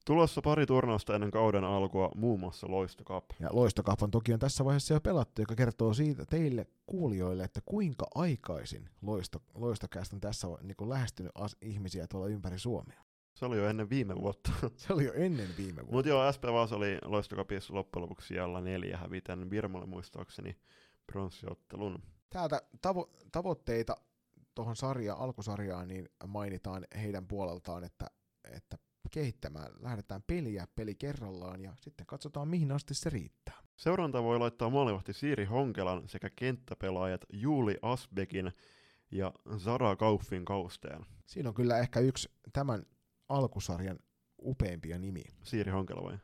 Tulossa pari turnausta ennen kauden alkua, muun muassa Loistokap. Ja Loistokap on toki on tässä vaiheessa jo pelattu, joka kertoo siitä teille kuulijoille, että kuinka aikaisin Loisto, Loistokästä on tässä niin kuin lähestynyt as- ihmisiä tuolla ympäri Suomea. Se oli jo ennen viime vuotta. Se oli jo ennen viime vuotta. Mutta joo, SP Vaasa oli loistokapissa loppujen lopuksi siellä neljä häviten Virmalle muistaakseni pronssiottelun. Täältä tavo- tavoitteita tuohon sarja, alkusarjaan niin mainitaan heidän puoleltaan, että, että kehittämään. Lähdetään peliä peli kerrallaan ja sitten katsotaan mihin asti se riittää. Seuranta voi laittaa maalivahti Siiri Honkelan sekä kenttäpelaajat Juuli Asbekin ja Zara Kauffin kausteen. Siinä on kyllä ehkä yksi tämän alkusarjan upeimpia nimiä. Siiri Honkela vai?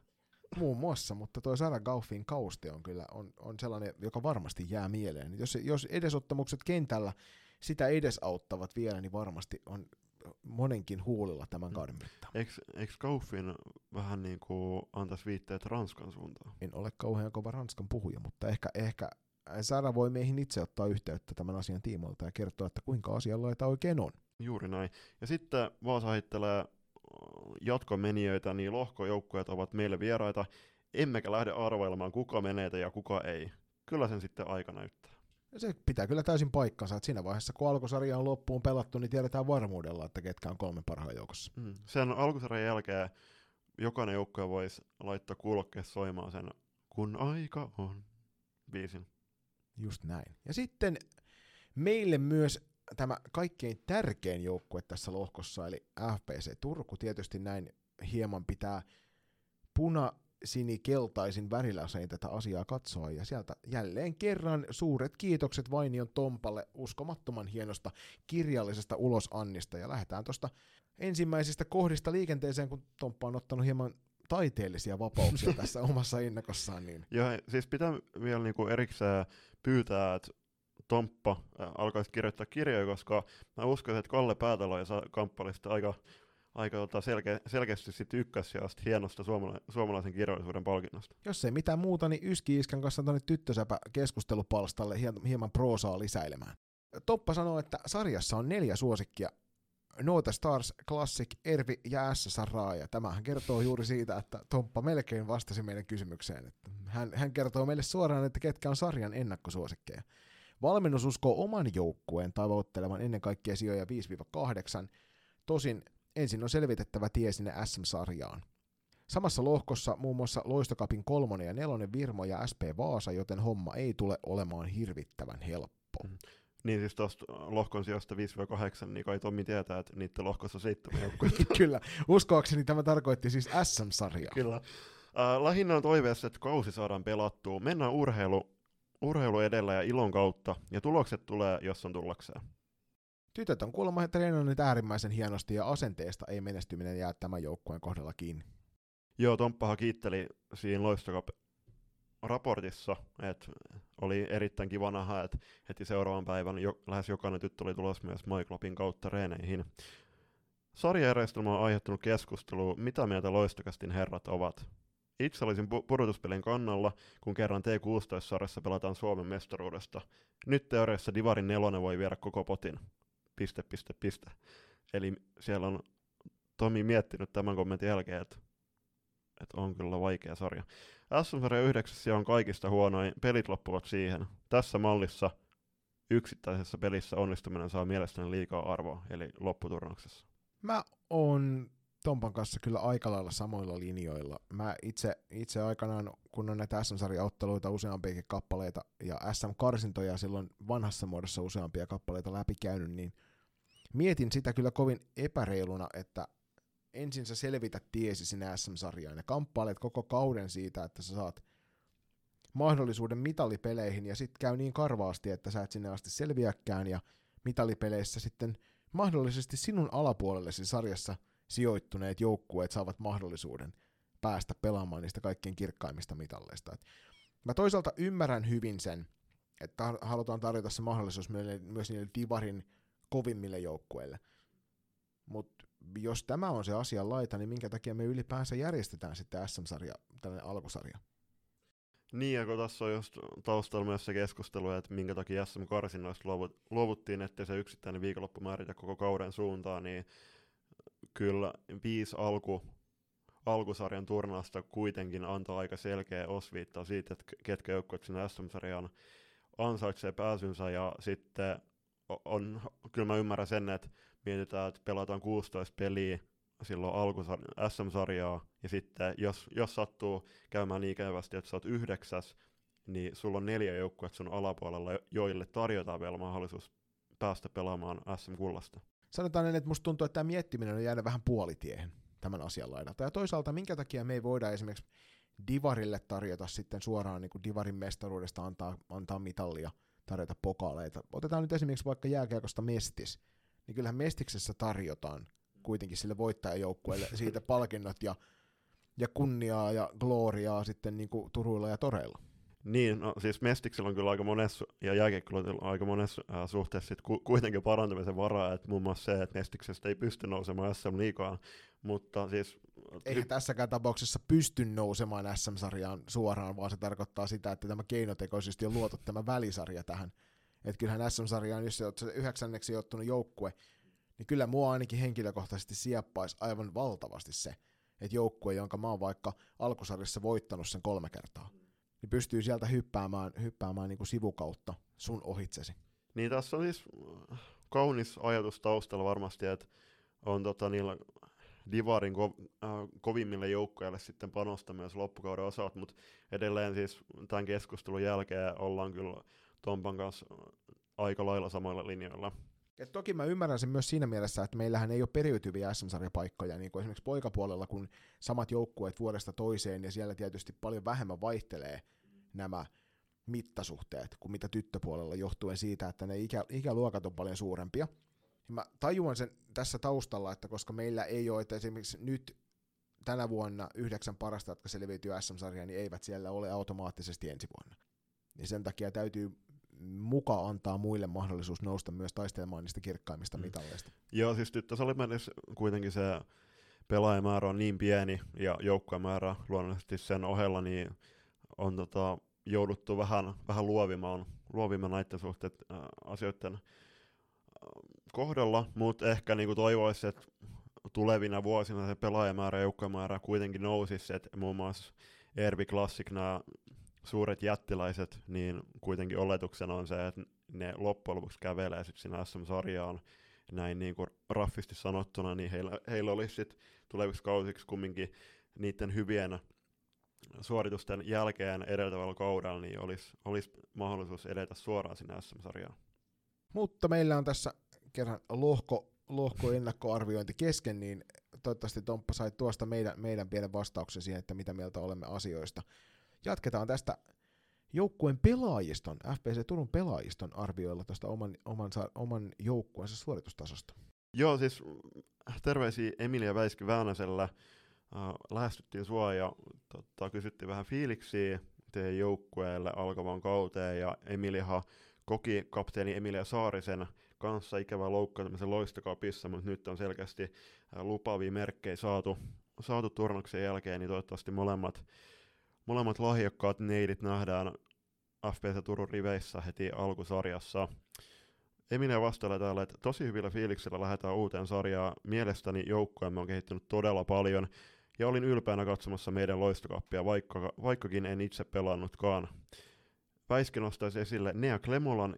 Muun muassa, mutta tuo Sarah Gauffin kauste on kyllä on, on sellainen, joka varmasti jää mieleen. Jos, jos edesottamukset kentällä sitä edesauttavat vielä, niin varmasti on monenkin huulilla tämän kauden mittaan. Eikö, Kauffin vähän niin kuin antaisi viitteet Ranskan suuntaan? En ole kauhean kova Ranskan puhuja, mutta ehkä, ehkä Sara voi meihin itse ottaa yhteyttä tämän asian tiimoilta ja kertoa, että kuinka asianlaita oikein on. Juuri näin. Ja sitten Vaasa heittelee jatkomenijöitä, niin lohkojoukkueet ovat meille vieraita, emmekä lähde arvailemaan kuka menee ja kuka ei. Kyllä sen sitten aika näyttää. Se pitää kyllä täysin paikkansa, että siinä vaiheessa kun alkusarja on loppuun pelattu, niin tiedetään varmuudella, että ketkä on kolmen parhaan joukossa. Mm. Sen alkusarjan jälkeen jokainen joukkue voisi laittaa kuulokkeessa soimaan sen kun aika on biisin. Just näin. Ja sitten meille myös tämä kaikkein tärkein joukkue tässä lohkossa, eli FPC Turku, tietysti näin hieman pitää puna sinikeltaisin väriläsein tätä asiaa katsoa, ja sieltä jälleen kerran suuret kiitokset Vainion Tompalle uskomattoman hienosta kirjallisesta ulosannista, ja lähdetään tuosta ensimmäisistä kohdista liikenteeseen, kun Tomppa on ottanut hieman taiteellisia vapauksia tässä omassa innokossaan. Niin. Joo, siis pitää vielä niinku erikseen pyytää, että Tomppa alkaisi kirjoittaa kirjoja, koska mä uskon, että Kalle Päätalo ja kamppaili aika, aika tota selkeä, selkeästi sitten ykkössijasta hienosta suomala- suomalaisen kirjallisuuden palkinnosta. Jos ei mitään muuta, niin Yski Iskän kanssa tuonne tyttösäpä keskustelupalstalle hieman proosaa lisäilemään. Toppa sanoo, että sarjassa on neljä suosikkia. Noita Stars, Classic, Ervi ja SSR Ja tämähän kertoo juuri siitä, että Toppa melkein vastasi meidän kysymykseen. Että hän, hän kertoo meille suoraan, että ketkä on sarjan ennakkosuosikkeja. Valmennus uskoo oman joukkueen tavoittelevan ennen kaikkea sijoja 5-8, tosin ensin on selvitettävä tie sinne SM-sarjaan. Samassa lohkossa muun muassa Loistokapin kolmonen ja nelonen Virmo ja SP Vaasa, joten homma ei tule olemaan hirvittävän helppo. Mm. Niin siis tuosta lohkon sijasta 5-8, niin kai Tommi tietää, että niiden lohkossa seitsemän joukkuetta. Kyllä, uskoakseni tämä tarkoitti siis SM-sarjaa. Kyllä. Äh, lähinnä on toiveessa, että kausi saadaan pelattua. Mennään urheilu urheilu edellä ja ilon kautta, ja tulokset tulee, jos on tullakseen. Tytöt on kuulemma treenannut äärimmäisen hienosti, ja asenteesta ei menestyminen jää tämän joukkueen kohdalla kiinni. Joo, Tomppahan kiitteli siinä loistokap raportissa, että oli erittäin kiva nähdä, että heti seuraavan päivän jo, lähes jokainen tyttö oli tulossa myös MyClubin kautta reeneihin. Sarjajärjestelmä on aiheuttanut keskustelua, mitä mieltä loistokastin herrat ovat. Itse olisin pu- pudotuspelin kannalla, kun kerran T16-sarjassa pelataan Suomen mestaruudesta. Nyt teoriassa Divarin nelonen voi viedä koko potin. Piste, piste. Eli siellä on Tomi miettinyt tämän kommentin jälkeen, että, että on kyllä vaikea sarja. SM-sarja 9 on kaikista huonoin, pelit loppuvat siihen. Tässä mallissa yksittäisessä pelissä onnistuminen saa mielestäni liikaa arvoa, eli lopputurnauksessa. Mä oon Tompan kanssa kyllä aika lailla samoilla linjoilla. Mä itse, itse aikanaan, kun on näitä SM-sarjaotteluita useampiakin kappaleita ja SM-karsintoja silloin vanhassa muodossa useampia kappaleita läpikäynyt, niin mietin sitä kyllä kovin epäreiluna, että ensin sä selvität tiesi sinne SM-sarjaan ja kamppailet koko kauden siitä, että sä saat mahdollisuuden mitalipeleihin ja sitten käy niin karvaasti, että sä et sinne asti selviäkään ja mitalipeleissä sitten mahdollisesti sinun alapuolellesi sarjassa – sijoittuneet joukkueet saavat mahdollisuuden päästä pelaamaan niistä kaikkein kirkkaimmista mitalleista. Et mä toisaalta ymmärrän hyvin sen, että halutaan tarjota se mahdollisuus myös niille Divarin kovimmille joukkueille. Mutta jos tämä on se asian laita, niin minkä takia me ylipäänsä järjestetään sitten SM-sarja, tällainen alkusarja? Niin, ja kun tässä on just taustalla myös se keskustelu, että minkä takia SM-karsinnoista luovuttiin, ettei se yksittäinen viikonloppu määritä koko kauden suuntaan, niin kyllä viisi alku, alkusarjan turnausta kuitenkin antaa aika selkeä osviittaa siitä, että ketkä joukkueet sinne SM-sarjaan ansaitsee pääsynsä ja sitten on, kyllä mä ymmärrän sen, että mietitään, että pelataan 16 peliä silloin alkusar- SM-sarjaa, ja sitten jos, jos sattuu käymään niin ikävästi, että sä oot yhdeksäs, niin sulla on neljä joukkuetta sun alapuolella, joille tarjotaan vielä mahdollisuus päästä pelaamaan SM-kullasta. Sanotaan niin, että musta tuntuu, että tämä miettiminen on jäänyt vähän puolitiehen tämän asian laidalta. Ja toisaalta, minkä takia me ei voida esimerkiksi Divarille tarjota sitten suoraan niin kuin Divarin mestaruudesta antaa, antaa mitallia, tarjota pokaaleita. Otetaan nyt esimerkiksi vaikka jääkiekosta Mestis, niin kyllähän Mestiksessä tarjotaan kuitenkin sille voittajajoukkueelle siitä palkinnot ja, ja kunniaa ja gloriaa sitten niin kuin Turuilla ja Toreilla. Niin, no siis Mestiksellä on kyllä aika monessa, ja jääkiekkoilla on aika monessa äh, suhteessa sit ku, kuitenkin parantamisen varaa, että muun muassa se, että Mestiksestä ei pysty nousemaan SM liikaa, mutta siis... Eihän hy- tässäkään tapauksessa pysty nousemaan SM-sarjaan suoraan, vaan se tarkoittaa sitä, että tämä keinotekoisesti on luotu tämä välisarja tähän. Että kyllähän SM-sarjaan, jos olet se yhdeksänneksi ottunut joukkue, niin kyllä mua ainakin henkilökohtaisesti sieppaisi aivan valtavasti se, että joukkue, jonka mä oon vaikka alkusarjassa voittanut sen kolme kertaa, niin pystyy sieltä hyppäämään, hyppäämään niin kuin sivukautta sun ohitsesi. Niin tässä on siis äh, kaunis ajatus taustalla varmasti, että on tota, niillä Divarin ko- äh, kovimmille joukkoille sitten panosta myös loppukauden osat, mutta edelleen siis tämän keskustelun jälkeen ollaan kyllä Tompan kanssa aika lailla samoilla linjoilla. Et toki mä ymmärrän sen myös siinä mielessä, että meillähän ei ole periytyviä SM-sarjapaikkoja, niin kuin esimerkiksi poikapuolella, kun samat joukkueet vuodesta toiseen, ja siellä tietysti paljon vähemmän vaihtelee nämä mittasuhteet kuin mitä tyttöpuolella, johtuen siitä, että ne ikä, ikäluokat on paljon suurempia. Ja mä tajuan sen tässä taustalla, että koska meillä ei ole, että esimerkiksi nyt tänä vuonna yhdeksän parasta, jotka selviytyy SM-sarjaan, niin eivät siellä ole automaattisesti ensi vuonna. Niin sen takia täytyy muka antaa muille mahdollisuus nousta myös taistelemaan niistä kirkkaimmista mm. mitalleista. Joo, siis tyttösalimennessä kuitenkin se pelaajamäärä on niin pieni ja joukkojamäärä luonnollisesti sen ohella, niin on tota, jouduttu vähän, vähän luovimaan, luovimaan näiden suhteen äh, asioiden äh, kohdalla, mutta ehkä niinku toivoisi, että tulevina vuosina se pelaajamäärä ja joukkojamäärä kuitenkin nousisi, että muun muassa Ervi Classic, nämä suuret jättiläiset, niin kuitenkin oletuksena on se, että ne loppujen lopuksi kävelee sitten sinä SM-sarjaan näin niin kuin raffisti sanottuna, niin heillä, heillä olisi sitten tuleviksi kausiksi kumminkin niiden hyvien suoritusten jälkeen edeltävällä kaudella, niin olisi, olisi mahdollisuus edetä suoraan sinne SM-sarjaan. Mutta meillä on tässä kerran lohko, lohko ennakkoarviointi kesken, niin toivottavasti Tomppa sai tuosta meidän, meidän pienen vastauksen siihen, että mitä mieltä olemme asioista. Jatketaan tästä joukkueen pelaajiston, FPC Turun pelaajiston arvioilla tuosta oman, oman, oman joukkueensa suoritustasosta. Joo, siis terveisiä Emilia Väiski Väänäsellä. Äh, lähestyttiin sua ja tota, kysyttiin vähän fiiliksiä teidän joukkueelle alkavaan kauteen ja Emiliahan koki kapteeni Emilia Saarisen kanssa ikävää loukkaantumisen loistokapissa, mutta nyt on selkeästi lupaavia merkkejä saatu, saatu turnuksen jälkeen, niin toivottavasti molemmat Molemmat lahjakkaat neidit nähdään FPC Turun riveissä heti alkusarjassa. Emilia vastailee täällä, että tosi hyvillä fiiliksillä lähdetään uuteen sarjaan. Mielestäni joukkueemme on kehittynyt todella paljon ja olin ylpeänä katsomassa meidän loistokappia, vaikka, vaikkakin en itse pelannutkaan. Väiski nostaisi esille Nea Klemolan,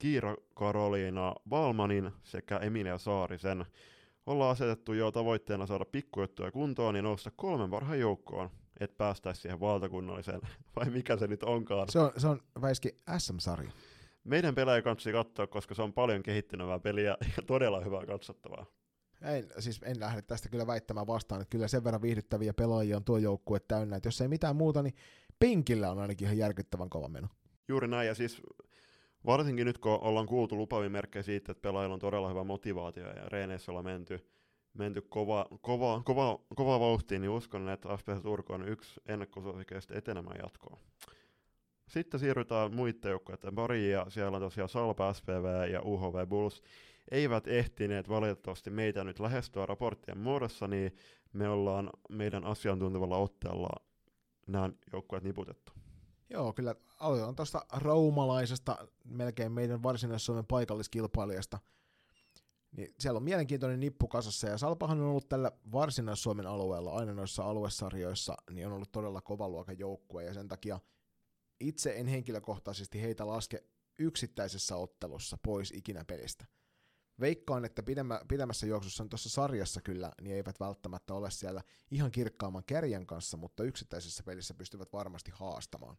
Kiira Karoliina Valmanin sekä Emilia Saarisen. Ollaan asetettu jo tavoitteena saada pikkujuttuja kuntoon ja nousta kolmen parhaan joukkoon että päästäisiin siihen valtakunnalliseen, vai mikä se nyt onkaan. Se on, se on Väiski SM-sarja. Meidän pelaaja kannattaa katsoa, koska se on paljon kehittynevää peliä ja todella hyvää katsottavaa. En, siis en lähde tästä kyllä väittämään vastaan, että kyllä sen verran viihdyttäviä pelaajia on tuo joukkue täynnä, että jos ei mitään muuta, niin penkillä on ainakin ihan järkyttävän kova meno. Juuri näin, ja siis varsinkin nyt kun ollaan kuultu lupavia merkkejä siitä, että pelaajilla on todella hyvä motivaatio ja reeneissä ollaan menty, menty kova, kova, kova, kova vauhtiin, niin uskon, että FPS Turku on yksi ennakkosuosikeista etenemään jatkoon. Sitten siirrytään muiden joukkojen pariin, ja siellä on tosiaan Salpa SPV ja UHV Bulls. Eivät ehtineet valitettavasti meitä nyt lähestyä raporttien muodossa, niin me ollaan meidän asiantuntevalla otteella nämä joukkueet niputettu. Joo, kyllä aloitetaan tuosta raumalaisesta, melkein meidän varsinais-Suomen paikalliskilpailijasta – niin siellä on mielenkiintoinen nippu kasassa, ja Salpahan on ollut tällä Varsinais-Suomen alueella, aina noissa aluesarjoissa, niin on ollut todella kova luokan joukkue, ja sen takia itse en henkilökohtaisesti heitä laske yksittäisessä ottelussa pois ikinä pelistä. veikkaan, että pidemmä, pidemmässä juoksussa tuossa sarjassa kyllä, niin eivät välttämättä ole siellä ihan kirkkaamman kärjen kanssa, mutta yksittäisessä pelissä pystyvät varmasti haastamaan.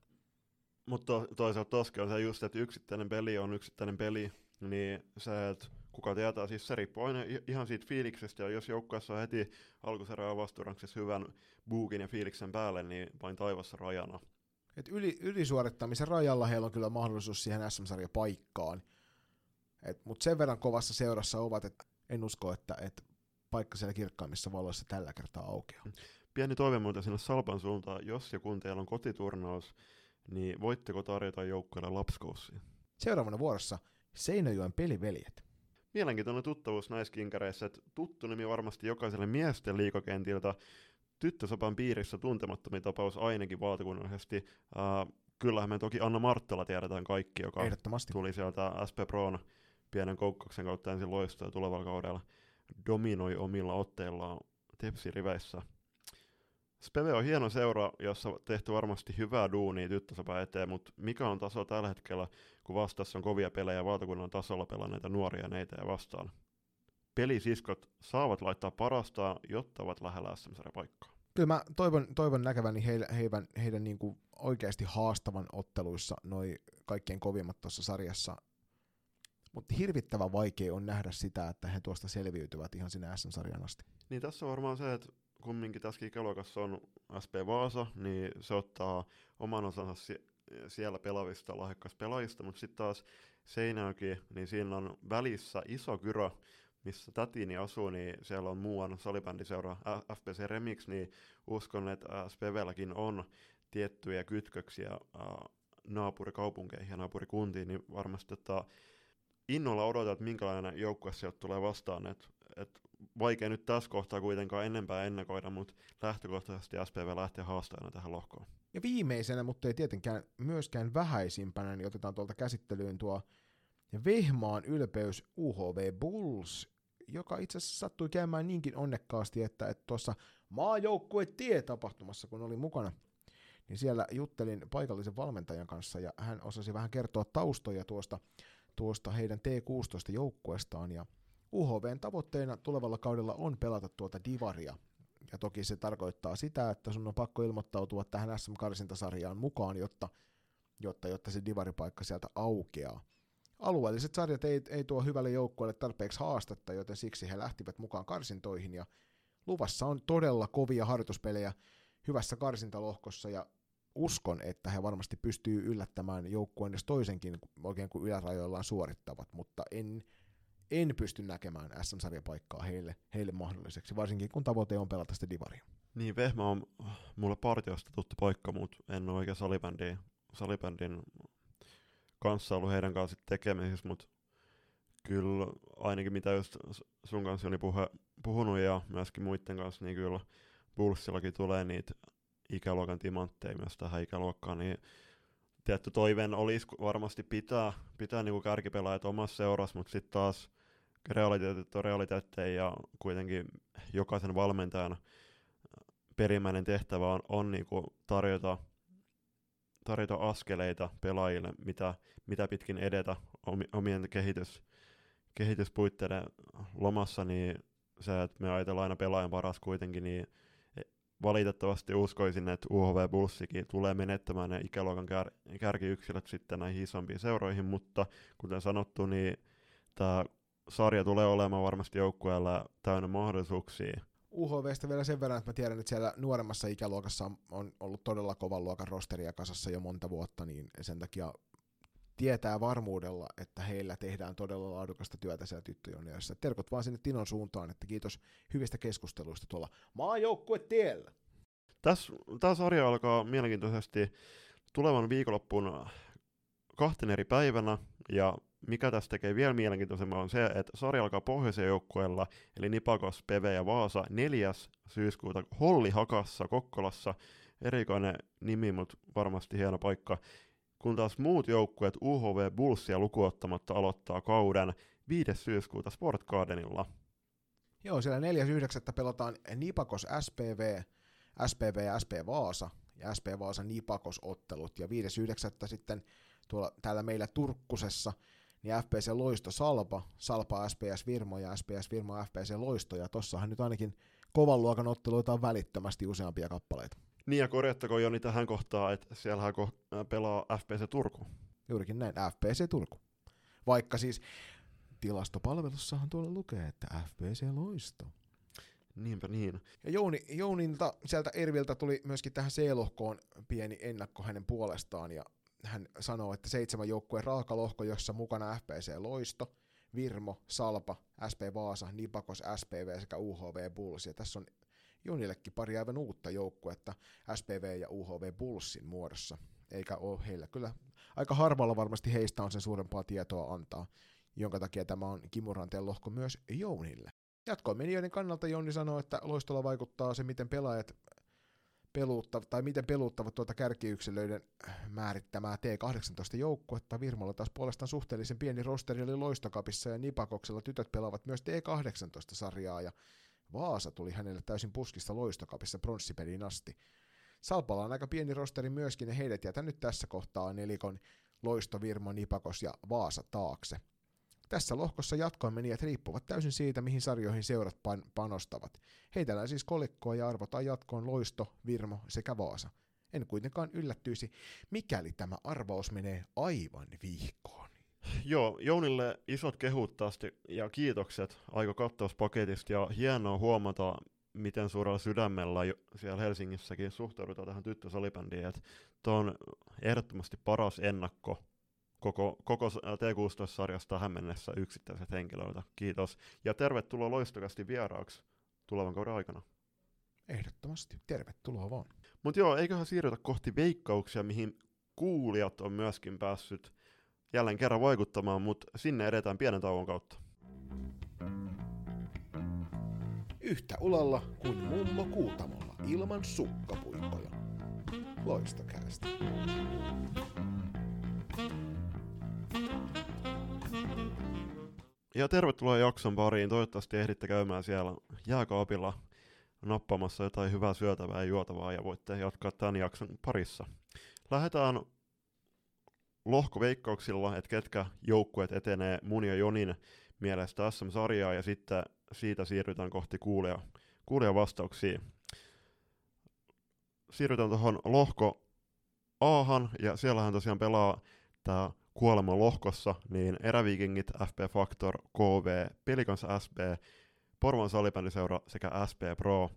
Mutta toisaalta toskin on se just, että yksittäinen peli on yksittäinen peli, niin se, että kuka tietää, siis se riippuu aina ihan siitä fiiliksestä, ja jos joukkueessa on heti alkusarjan vasturanksessa hyvän buukin ja fiiliksen päälle, niin vain taivassa rajana. Et yli, ylisuorittamisen rajalla heillä on kyllä mahdollisuus siihen SM-sarja paikkaan. Mutta sen verran kovassa seurassa ovat, että en usko, että, että paikka siellä kirkkaimmissa valoissa tällä kertaa aukeaa. Pieni toive muuten sinne Salpan suuntaan, jos ja kun teillä on kotiturnaus, niin voitteko tarjota joukkueelle lapskoussia? Seuraavana vuorossa Seinäjoen peliveljet. Mielenkiintoinen tuttavuus näissä kinkareissa, että tuttu nimi varmasti jokaiselle miesten liikakentiltä, tyttösopan piirissä tuntemattomin tapaus ainakin valtakunnallisesti. Uh, kyllähän me toki Anna Marttala tiedetään kaikki, joka tuli sieltä SP Proon pienen koukkauksen kautta ensin loistoja tulevalla kaudella. Dominoi omilla otteillaan Tepsi-riveissä. Speve on hieno seura, jossa on tehty varmasti hyvää duunia tyttösopan eteen, mutta mikä on taso tällä hetkellä, kun vastassa on kovia pelejä valtakunnan tasolla pelanneita nuoria neitä ja vastaan? Pelisiskot saavat laittaa parastaan, jotta ovat lähellä sm paikkaa. Kyllä mä toivon, toivon näkeväni heidän, heidän, heidän niin kuin oikeasti haastavan otteluissa noi kaikkien kovimmat tuossa sarjassa. Mutta hirvittävän vaikea on nähdä sitä, että he tuosta selviytyvät ihan sinne SM-sarjan asti. Niin tässä on varmaan se, että kumminkin tässä ikäluokassa on SP Vaasa, niin se ottaa oman osansa si- siellä pelaavista lahjakkaista pelaajista, mutta sitten taas Seinäjoki, niin siinä on välissä iso kyrö, missä tätini asuu, niin siellä on muuan salibändiseura FPC Remix, niin uskon, että SPVlläkin on tiettyjä kytköksiä naapurikaupunkeihin ja naapurikuntiin, niin varmasti että innolla odotan, että minkälainen joukkue sieltä tulee vastaan, että et vaikea nyt tässä kohtaa kuitenkaan enempää ennakoida, mutta lähtökohtaisesti SPV lähtee haastajana tähän lohkoon. Ja viimeisenä, mutta ei tietenkään myöskään vähäisimpänä, niin otetaan tuolta käsittelyyn tuo Vehmaan ylpeys UHV Bulls, joka itse asiassa sattui käymään niinkin onnekkaasti, että tuossa maajoukkue tie-tapahtumassa, kun oli mukana, niin siellä juttelin paikallisen valmentajan kanssa ja hän osasi vähän kertoa taustoja tuosta, tuosta heidän T16-joukkueestaan ja UHVn tavoitteena tulevalla kaudella on pelata tuota divaria. Ja toki se tarkoittaa sitä, että sun on pakko ilmoittautua tähän SM-karsintasarjaan mukaan, jotta, jotta, jotta se divaripaikka sieltä aukeaa. Alueelliset sarjat ei, ei tuo hyvälle joukkueelle tarpeeksi haastetta, joten siksi he lähtivät mukaan karsintoihin ja luvassa on todella kovia harjoituspelejä hyvässä karsintalohkossa ja uskon, että he varmasti pystyy yllättämään joukkueen jos toisenkin oikein kuin ylärajoillaan suorittavat, mutta en, en pysty näkemään SM-sarjapaikkaa heille, heille mahdolliseksi, varsinkin kun tavoite on pelata sitä divaria. Niin, Vehmä on mulle partiosta tuttu paikka, mutta en ole oikein salibändin, salibändin kanssa ollut heidän kanssa tekemisissä, mutta kyllä ainakin mitä just sun kanssa puhe, puhunut ja myöskin muiden kanssa, niin kyllä Bullsillakin tulee niitä ikäluokan timantteja myös tähän ikäluokkaan, niin tietty toiveen olisi varmasti pitää, pitää niinku kärkipelaajat omassa seurassa, mutta sitten taas realiteetit on realiteetteja ja kuitenkin jokaisen valmentajan perimmäinen tehtävä on, on niinku tarjota tarjota askeleita pelaajille, mitä, mitä pitkin edetä omien kehitys, kehityspuitteiden lomassa, niin se, että me ajatellaan aina pelaajan paras kuitenkin, niin e, valitettavasti uskoisin, että UHV Bussikin tulee menettämään ne ikäluokan kär, kärkiyksilöt sitten näihin isompiin seuroihin, mutta kuten sanottu, niin tämä sarja tulee olemaan varmasti joukkueella täynnä mahdollisuuksia UHVstä vielä sen verran, että mä tiedän, että siellä nuoremmassa ikäluokassa on, ollut todella kovan luokan rosteria kasassa jo monta vuotta, niin sen takia tietää varmuudella, että heillä tehdään todella laadukasta työtä siellä tyttöjunioissa. Terkot vaan sinne Tinon suuntaan, että kiitos hyvistä keskusteluista tuolla maajoukkue tiellä. Tässä, tämä sarja alkaa mielenkiintoisesti tulevan viikonloppuun kahten eri päivänä, ja mikä tästä tekee vielä mielenkiintoisemman on se, että sarja alkaa pohjoisen joukkueella, eli Nipakos, Peve ja Vaasa 4. syyskuuta Holli Hakassa Kokkolassa. Erikoinen nimi, mutta varmasti hieno paikka. Kun taas muut joukkueet UHV Bullsia lukuottamatta aloittaa kauden 5. syyskuuta Sport Gardenilla. Joo, siellä 4.9. pelataan Nipakos SPV, SPV ja SP Vaasa ja SP Vaasa Nipakos ottelut ja 5.9. sitten tuolla täällä meillä Turkkusessa niin FPC Loisto Salpa, Salpa SPS Virmo ja SPS Virmo FPC Loisto, ja tossahan nyt ainakin kovan luokan otteluita on välittömästi useampia kappaleita. Niin ja korjattakoon Joni tähän kohtaan, että siellähän äh, pelaa FPC Turku. Juurikin näin, FPC Turku. Vaikka siis tilastopalvelussahan tuolla lukee, että FPC Loisto. Niinpä niin. Ja Jouni, Jounilta sieltä Erviltä tuli myöskin tähän C-lohkoon pieni ennakko hänen puolestaan, ja hän sanoo, että seitsemän joukkueen raakalohko, jossa mukana FPC Loisto, Virmo, Salpa, SP Vaasa, Nipakos, SPV sekä UHV Bulls. Ja tässä on Jonillekin pari aivan uutta joukkuetta SPV ja UHV Bullsin muodossa, eikä ole heillä. Kyllä aika harvalla varmasti heistä on sen suurempaa tietoa antaa, jonka takia tämä on Kimuranteen lohko myös Jounille. Jatkoon menijöiden kannalta Jouni sanoo, että loistolla vaikuttaa se, miten pelaajat peluuttavat, tai miten peluuttavat tuota kärkiyksilöiden määrittämää T18 joukkuetta. Virmolla taas puolestaan suhteellisen pieni rosteri oli Loistokapissa ja Nipakoksella tytöt pelaavat myös T18-sarjaa ja Vaasa tuli hänelle täysin puskista Loistokapissa pronssipeliin asti. Salpalla on aika pieni rosteri myöskin ja heidät jätän nyt tässä kohtaa nelikon Loisto, Virmo, Nipakos ja Vaasa taakse. Tässä lohkossa jatkoon menijät riippuvat täysin siitä, mihin sarjoihin seurat pan- panostavat. Heitellään siis kolikkoa ja arvotaan jatkoon Loisto, Virmo sekä Vaasa. En kuitenkaan yllättyisi, mikäli tämä arvaus menee aivan vihkoon. Joo, Jounille isot kehut tästä ja kiitokset aika kattauspaketista ja hienoa huomata, miten suurella sydämellä siellä Helsingissäkin suhtaudutaan tähän tyttösalibändiin, että on ehdottomasti paras ennakko koko, koko T16-sarjasta tähän mennessä yksittäiset henkilöiltä. Kiitos. Ja tervetuloa loistokasti vieraaksi tulevan kauden aikana. Ehdottomasti. Tervetuloa vaan. Mutta joo, eiköhän siirrytä kohti veikkauksia, mihin kuulijat on myöskin päässyt jälleen kerran vaikuttamaan, mutta sinne edetään pienen tauon kautta. Yhtä ulalla kuin mummo Kuutamolla ilman sukkapuikkoja. Loistokäästä. Ja tervetuloa jakson pariin. Toivottavasti ehditte käymään siellä jääkaapilla nappamassa jotain hyvää syötävää ja juotavaa ja voitte jatkaa tämän jakson parissa. Lähdetään lohkoveikkauksilla, että ketkä joukkueet etenee mun ja Jonin mielestä SM-sarjaa ja sitten siitä siirrytään kohti kuulia, kuulia vastauksia. Siirrytään tuohon lohko Ahan ja siellähän tosiaan pelaa tämä kuolema lohkossa, niin Eräviikingit, FP Factor, KV, Pelikans SB, Porvon salibändiseura sekä SP Pro.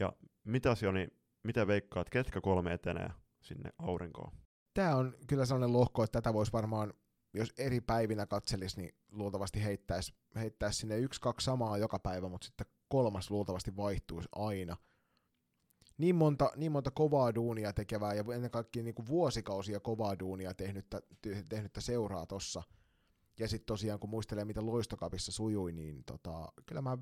Ja mitäs Joni, miten veikkaat, ketkä kolme etenee sinne aurinkoon? Tämä on kyllä sellainen lohko, että tätä voisi varmaan, jos eri päivinä katselisi, niin luultavasti heittäisi, heittäisi sinne yksi, kaksi samaa joka päivä, mutta sitten kolmas luultavasti vaihtuisi aina. Niin monta, niin monta kovaa duunia tekevää ja ennen kaikkea niin kuin vuosikausia kovaa duunia tehnyttä, tehnyttä seuraa tossa. Ja sitten tosiaan kun muistelee, mitä loistokapissa sujui, niin tota, kyllä mä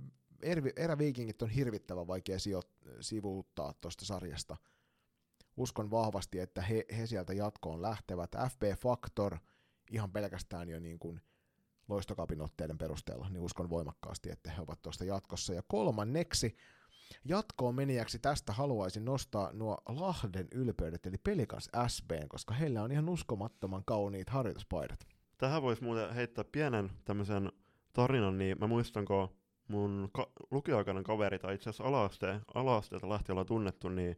eräviikingit on hirvittävän vaikea sijo- sivuuttaa tuosta sarjasta. Uskon vahvasti, että he, he sieltä jatkoon lähtevät. FP Factor ihan pelkästään jo niin kuin loistokapin otteiden perusteella, niin uskon voimakkaasti, että he ovat tuosta jatkossa. Ja kolmanneksi jatkoon menijäksi tästä haluaisin nostaa nuo Lahden ylpeydet, eli Pelikans SBn, koska heillä on ihan uskomattoman kauniit harjoituspaidat. Tähän voisi muuten heittää pienen tämmöisen tarinan, niin mä muistan, kun mun ka- lukioaikainen kaveri, tai itse asiassa ala-aste, ala-asteelta lähti olla tunnettu, niin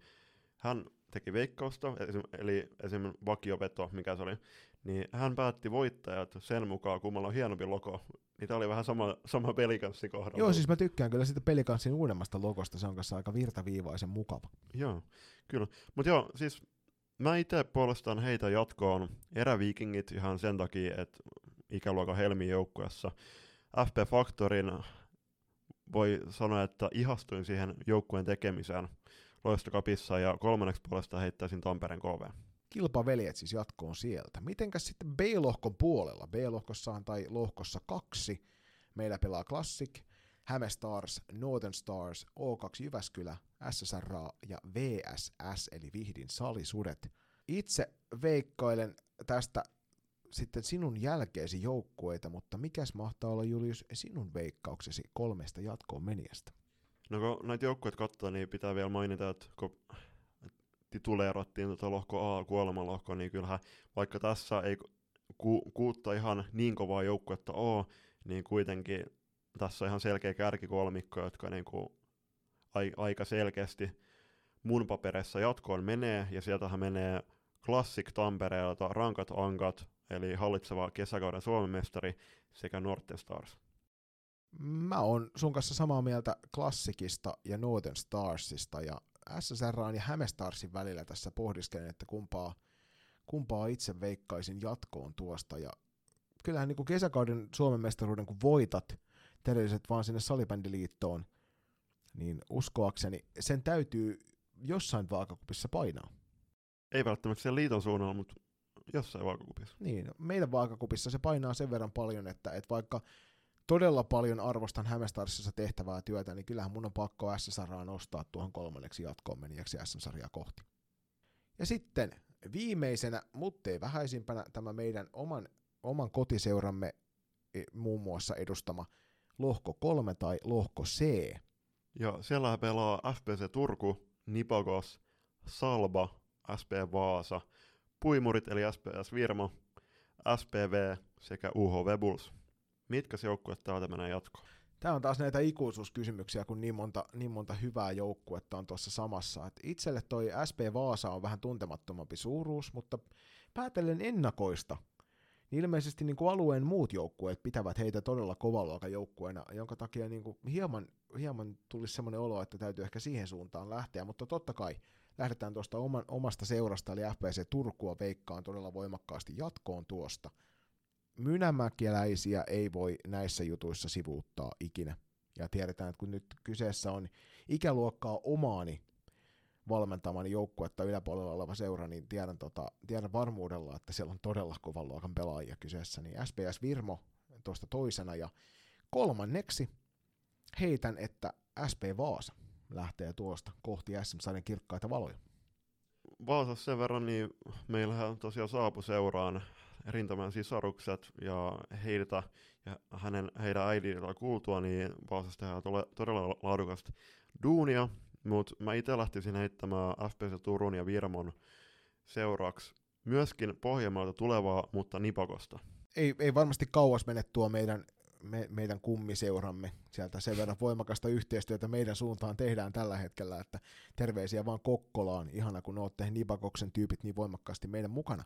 hän teki veikkausta, eli esim. vakioveto, mikä se oli, niin hän päätti voittajat sen mukaan, kummalla on hienompi logo. Niin tämä oli vähän sama, sama pelikanssi kohdalla. Joo, siis mä tykkään kyllä sitä pelikanssin uudemmasta logosta, se on kanssa aika virtaviivaisen mukava. Joo, kyllä. Mutta joo, siis mä itse puolestaan heitä jatkoon eräviikingit ihan sen takia, että ikäluokan Helmin joukkueessa FP Factorin voi sanoa, että ihastuin siihen joukkueen tekemiseen loistokapissa ja kolmanneksi puolesta heittäisin Tampereen KV. Kilpaveljet siis jatkoon sieltä. Mitenkäs sitten B-lohkon puolella? B-lohkossaan tai lohkossa kaksi meillä pelaa Classic, Häme Stars, Northern Stars, O2 Jyväskylä, SSRA ja VSS eli Vihdin salisudet. Itse veikkailen tästä sitten sinun jälkeesi joukkueita, mutta mikäs mahtaa olla Julius sinun veikkauksesi kolmesta jatkoon menijästä? No kun näitä joukkueita katsoo, niin pitää vielä mainita, että kun tituleerattiin tuota lohko A kuolemalohko, niin kyllähän vaikka tässä ei ku, kuutta ihan niin kovaa joukkuetta ole, niin kuitenkin tässä on ihan selkeä kärkikolmikko, jotka niinku ai, aika selkeästi mun paperissa jatkoon menee, ja sieltähän menee Classic Tampereelta Rankat Ankat, eli hallitseva kesäkauden Suomen mestari, sekä Northern Stars. Mä oon sun kanssa samaa mieltä Klassikista ja Northern Starsista, ja SSR ja Hämestarsin välillä tässä pohdiskelen, että kumpaa, kumpaa itse veikkaisin jatkoon tuosta, ja kyllähän niin kuin kesäkauden Suomen mestaruuden, kun voitat, terveiset vaan sinne salibändiliittoon, niin uskoakseni sen täytyy jossain vaakakupissa painaa. Ei välttämättä siellä liiton suunnalla, mutta jossain vaakakupissa. Niin, meidän vaakakupissa se painaa sen verran paljon, että, että vaikka todella paljon arvostan Hämestarsissa tehtävää työtä, niin kyllähän mun on pakko SSRaa nostaa tuohon kolmanneksi jatkoon menijäksi SM-sarjaa kohti. Ja sitten viimeisenä, mutta ei vähäisimpänä, tämä meidän oman, oman kotiseuramme e, muun muassa edustama lohko 3 tai lohko C. Ja siellä pelaa FPC Turku, Nipagos, Salba, SP Vaasa, Puimurit eli SPS Virmo, SPV sekä UHV Bulls. Mitkä joukkueet täältä menee jatkoon? Tämä on taas näitä ikuisuuskysymyksiä, kun niin monta, niin monta hyvää joukkuetta on tuossa samassa. Et itselle toi SP Vaasa on vähän tuntemattomampi suuruus, mutta päätellen ennakoista, niin ilmeisesti niin kuin alueen muut joukkueet pitävät heitä todella kovaluokan joukkueena, jonka takia niin kuin hieman, hieman tulisi semmoinen olo, että täytyy ehkä siihen suuntaan lähteä, mutta totta kai lähdetään tuosta oman, omasta seurasta, eli FPC Turkua veikkaan todella voimakkaasti jatkoon tuosta. Mynämäkeläisiä ei voi näissä jutuissa sivuuttaa ikinä. Ja tiedetään, että kun nyt kyseessä on ikäluokkaa omaani valmentamani joukkuetta yläpuolella oleva seura, niin tiedän, tota, tiedän varmuudella, että siellä on todella kovan luokan pelaajia kyseessä. Niin SPS Virmo tuosta toisena ja kolmanneksi heitän, että SP Vaasa lähtee tuosta kohti SM-sarjan kirkkaita valoja. Vaasassa sen verran, niin meillähän tosiaan saapu seuraan rintaman sisarukset ja heitä ja hänen, heidän äidiltä kuultua, niin Vaasassa tehdään tole, todella laadukasta duunia, mutta mä itse lähtisin heittämään FPC Turun ja Virmon seuraksi myöskin Pohjanmaalta tulevaa, mutta Nipakosta. Ei, ei varmasti kauas mene tuo meidän me, meidän kummiseuramme. Sieltä sen verran voimakasta yhteistyötä meidän suuntaan tehdään tällä hetkellä, että terveisiä vaan Kokkolaan. Ihana, kun olette Nibakoksen tyypit niin voimakkaasti meidän mukana.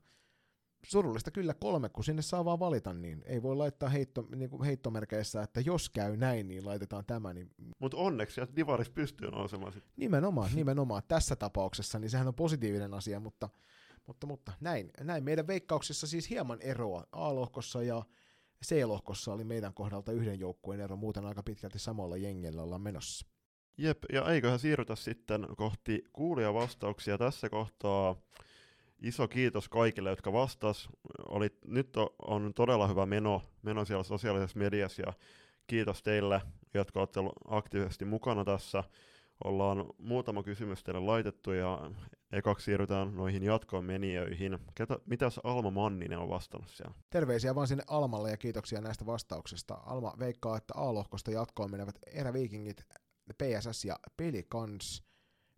Surullista kyllä kolme, kun sinne saa vaan valita, niin ei voi laittaa heitto, niin kuin heittomerkeissä, että jos käy näin, niin laitetaan tämä. Niin... Mutta onneksi, että Divaris pystyy nousemaan sitten. Nimenomaan, nimenomaan. Tässä tapauksessa, niin sehän on positiivinen asia, mutta, mutta, mutta näin, näin. Meidän veikkauksissa siis hieman eroa A-lohkossa ja C-lohkossa oli meidän kohdalta yhden joukkueen ero, muuten aika pitkälti samalla jengellä ollaan menossa. Jep, ja eiköhän siirrytä sitten kohti kuulia vastauksia tässä kohtaa. Iso kiitos kaikille, jotka vastas. Oli, nyt on todella hyvä meno, meno siellä sosiaalisessa mediassa ja kiitos teille, jotka olette aktiivisesti mukana tässä. Ollaan muutama kysymys teille laitettu ja ekaksi siirrytään noihin jatkoon menijöihin. Ketä, mitäs Alma Manninen on vastannut siellä? Terveisiä vaan sinne Almalle ja kiitoksia näistä vastauksista. Alma veikkaa, että A-lohkosta jatkoon menevät eräviikingit, PSS ja Pelikans.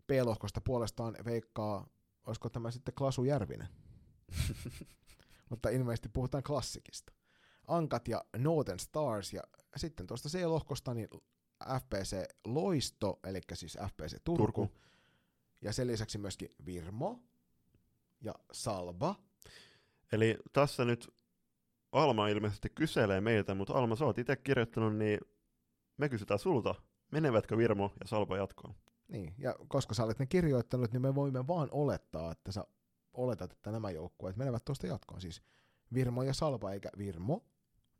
B-lohkosta puolestaan veikkaa, olisiko tämä sitten Klasu Järvinen? Mutta ilmeisesti puhutaan klassikista. Ankat ja Northern Stars ja sitten tuosta C-lohkosta niin FPC Loisto, eli siis FPC Turku, Turku. ja sen lisäksi myöskin Virmo ja Salba. Eli tässä nyt Alma ilmeisesti kyselee meiltä, mutta Alma, sä oot itse kirjoittanut, niin me kysytään sulta, menevätkö Virmo ja Salba jatkoon? Niin, ja koska sä olet ne kirjoittanut, niin me voimme vaan olettaa, että sä oletat, että nämä joukkueet menevät tuosta jatkoon. Siis Virmo ja Salba, eikä Virmo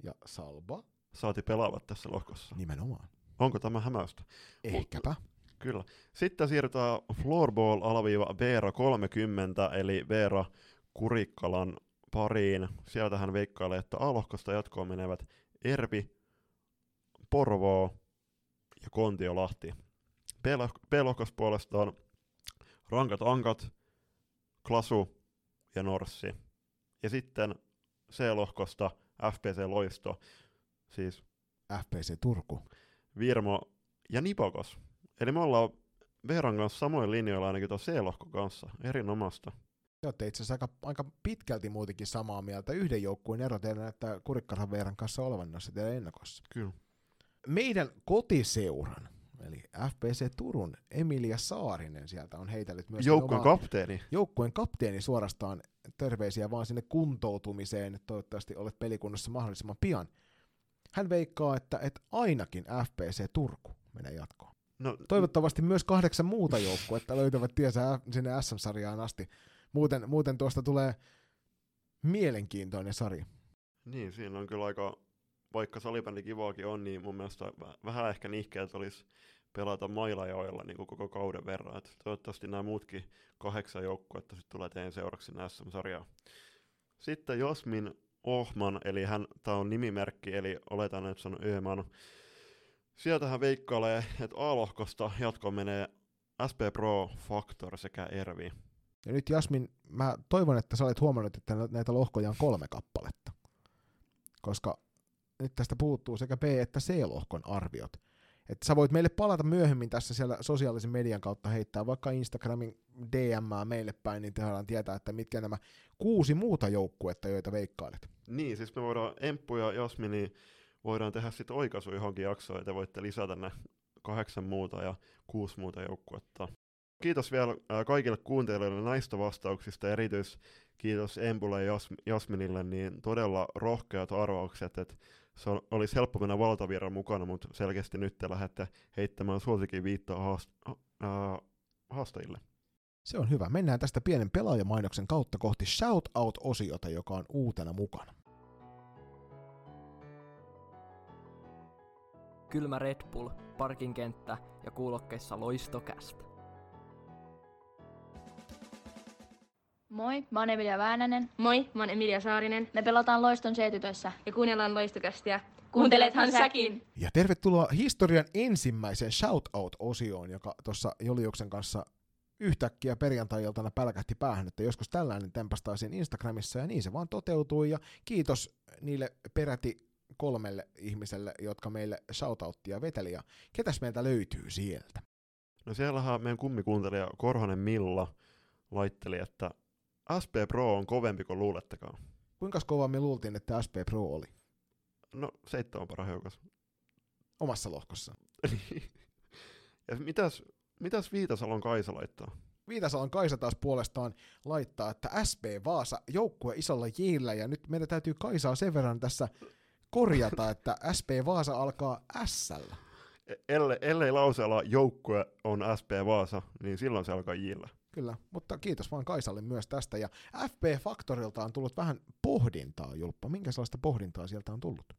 ja Salba. Saati pelaavat tässä lohkossa. Nimenomaan. Onko tämä hämäystä? Ehkäpä. Kyllä. Sitten siirrytään Floorball alaviiva Veera 30, eli Veera Kurikkalan pariin. Sieltä hän veikkailee, että A-lohkosta jatkoon menevät Ervi, Porvoo ja Kontiolahti. B-lohkossa puolestaan Rankat Ankat, Klasu ja Norssi. Ja sitten C-lohkosta FPC Loisto, siis FPC Turku. Virmo ja Nipokos. Eli me ollaan Veeran kanssa samoin linjoilla ainakin tuon C-lohkon kanssa. Erinomasta. Te olette itse asiassa aika, aika pitkälti muutenkin samaa mieltä. Yhden joukkueen ero teidän näyttää Kurikkaran Veeran kanssa olevan noissa teidän ennakossa. Kyllä. Meidän kotiseuran, eli FPC Turun Emilia Saarinen sieltä on heitellyt myös Joukkueen kapteeni. joukkueen kapteeni suorastaan terveisiä vaan sinne kuntoutumiseen. Toivottavasti olet pelikunnossa mahdollisimman pian. Hän veikkaa, että, että ainakin FPC Turku menee jatkoon. No, Toivottavasti myös kahdeksan muuta joukkuetta löytävät tiesä sinne SM-sarjaan asti. Muuten, muuten tuosta tulee mielenkiintoinen sarja. Niin, siinä on kyllä aika, vaikka salibändi kivaakin on, niin mun mielestä vä- vähän ehkä nihkeät olisi pelata Mailajoilla niin koko kauden verran. Et toivottavasti nämä muutkin kahdeksan joukkuetta sitten tulee teidän seuraksi sinne SM-sarjaan. Sitten Jasmin Ohman, eli hän, tämä on nimimerkki, eli oletan, että se on Öhman. Sieltä hän veikkailee, että A-lohkosta jatkoon menee SP Pro, Factor sekä Ervi. Ja nyt Jasmin, mä toivon, että sä olet huomannut, että nä- näitä lohkoja on kolme kappaletta. Koska nyt tästä puuttuu sekä B- että C-lohkon arviot. Että sä voit meille palata myöhemmin tässä siellä sosiaalisen median kautta heittää vaikka Instagramin DM meille päin, niin tehdään tietää, että mitkä nämä kuusi muuta joukkuetta, joita veikkailet. Niin, siis me voidaan Emppu ja Jasmini voidaan tehdä sitten oikaisu johonkin jaksoon, ja te voitte lisätä ne kahdeksan muuta ja kuusi muuta joukkuetta. Kiitos vielä kaikille kuuntelijoille näistä vastauksista, erityis kiitos Empulle ja Jas- Jasminille, niin todella rohkeat arvaukset, että se on, olisi helppo mennä valtavirran mukana, mutta selkeästi nyt te lähdette heittämään suosikin viittaa haast- ää, haastajille. Se on hyvä. Mennään tästä pienen pelaajamainoksen kautta kohti Shoutout-osiota, joka on uutena mukana. Kylmä Red Bull, parkinkenttä ja kuulokkeissa loistokästä. Moi, mä oon Emilia Väänänen. Moi, mä oon Emilia Saarinen Me pelataan Loiston C-tytössä. ja kuunnellaan loistokästiä. Kuuntelethan säkin! Ja tervetuloa historian ensimmäiseen Shoutout-osioon, joka tuossa Juliuksen kanssa yhtäkkiä perjantai-iltana pälkähti päähän, että joskus tällainen tempastaisiin Instagramissa, ja niin se vaan toteutui, ja kiitos niille peräti kolmelle ihmiselle, jotka meille shoutouttia veteli, ja ketäs meiltä löytyy sieltä? No siellähän meidän kummikuuntelija Korhonen Milla laitteli, että SP Pro on kovempi kuin luulettekaan. Kuinka kova me luultiin, että SP Pro oli No, seitsemän paraheukas. omassa lohkossa? ja mitäs, mitäs Viitasalon Kaisa laittaa? Viitasalon Kaisa taas puolestaan laittaa, että SP Vaasa joukkue isolla jillä, ja nyt meidän täytyy Kaisaa sen verran tässä korjata, että SP Vaasa alkaa s E- Elle, ellei lauseella joukkue on SP Vaasa, niin silloin se alkaa jillä. Kyllä, mutta kiitos vaan Kaisalle myös tästä. Ja FP Factorilta on tullut vähän pohdintaa, Julppa. Minkä sellaista pohdintaa sieltä on tullut?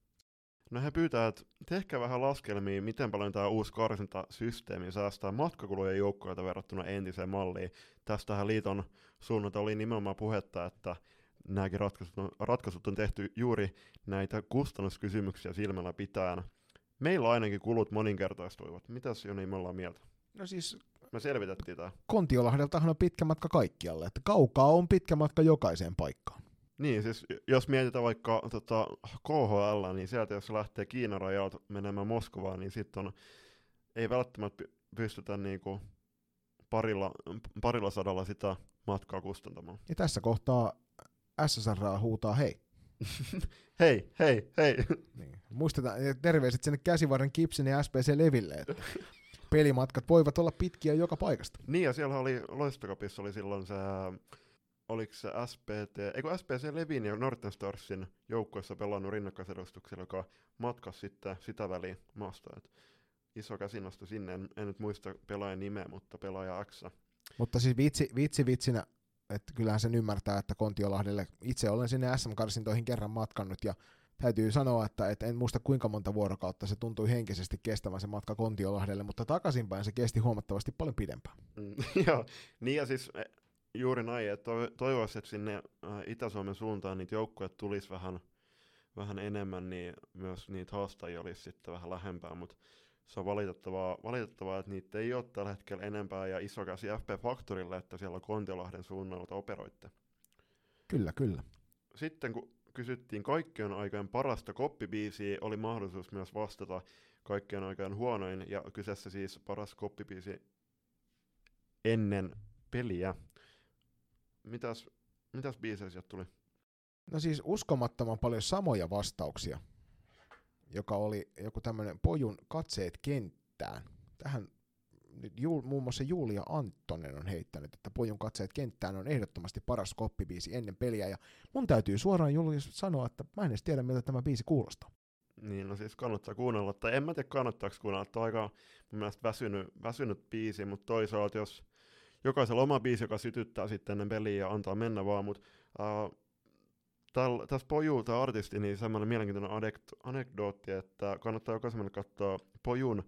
No he pyytää, että tehkää vähän laskelmia, miten paljon tämä uusi karsintasysteemi säästää matkakulujen joukkoilta verrattuna entiseen malliin. Tästähän liiton suunnalta oli nimenomaan puhetta, että nämäkin ratkaisut on, ratkaisut on tehty juuri näitä kustannuskysymyksiä silmällä pitäen. Meillä ainakin kulut moninkertaistuivat. Mitäs Joni me ollaan mieltä? No siis Me selvitettiin tämä. Kontiolahdeltahan on pitkä matka kaikkialle, että kaukaa on pitkä matka jokaiseen paikkaan. Niin, siis jos mietitään vaikka tota, KHL, niin sieltä jos lähtee Kiinan rajalta menemään Moskovaan, niin sitten on, ei välttämättä py- pystytä niinku parilla, parilla sadalla sitä matkaa kustantamaan. Ja tässä kohtaa SSR huutaa hei. hei, hei, hei! Niin. Muistetaan, terveiset sinne käsivarren kipsin ja SPC Leville, että pelimatkat voivat olla pitkiä joka paikasta. niin, ja siellä oli, Loistokapissa oli silloin se, oliko se SPT, eikö SPC Levin ja Norton Starsin joukkueessa pelannut rinnakkaisedustuksella, joka matkasi sitten sitä väliin maasta. Et iso käsinosto sinne, en, en nyt muista pelaajan nimeä, mutta pelaaja X. Mutta siis vitsi, vitsi vitsinä, että kyllähän sen ymmärtää, että Kontiolahdelle, itse olen sinne SM-karsintoihin kerran matkannut ja täytyy sanoa, että, että en muista kuinka monta vuorokautta se tuntui henkisesti kestävän se matka Kontiolahdelle, mutta takaisinpäin se kesti huomattavasti paljon pidempään. Mm, Joo, niin ja siis eh, juuri näin, että toiv- toivoisi, että sinne äh, Itä-Suomen suuntaan niitä joukkoja tulisi vähän, vähän enemmän, niin myös niitä haastajia olisi sitten vähän lähempää, mutta se on valitettavaa, valitettavaa, että niitä ei ole tällä hetkellä enempää, ja iso käsi FP Factorille, että siellä Kontiolahden suunnalta operoitte. Kyllä, kyllä. Sitten kun kysyttiin kaikkien aikojen parasta koppibiisiä, oli mahdollisuus myös vastata kaikkien aikojen huonoin, ja kyseessä siis paras koppibiisi ennen peliä. mitäs, mitäs biisejä sieltä tuli? No siis uskomattoman paljon samoja vastauksia, joka oli joku tämmöinen pojun katseet kenttään. Tähän Juul, muun muassa Julia Anttonen on heittänyt, että pojun katseet kenttään on ehdottomasti paras koppibiisi ennen peliä, ja mun täytyy suoraan Julius sanoa, että mä en edes tiedä, miltä tämä biisi kuulostaa. Niin, no siis kannattaa kuunnella, tai en mä tiedä kannattaako kuunnella, että on aika mun mielestä väsynyt, väsynyt biisi, mutta toisaalta jos jokaisella oma biisi, joka sytyttää sitten ennen peliä ja antaa mennä vaan, mutta uh, täl, tässä Poju, tämä artisti, niin semmoinen mielenkiintoinen anekdootti, että kannattaa jokaiselle katsoa Pojun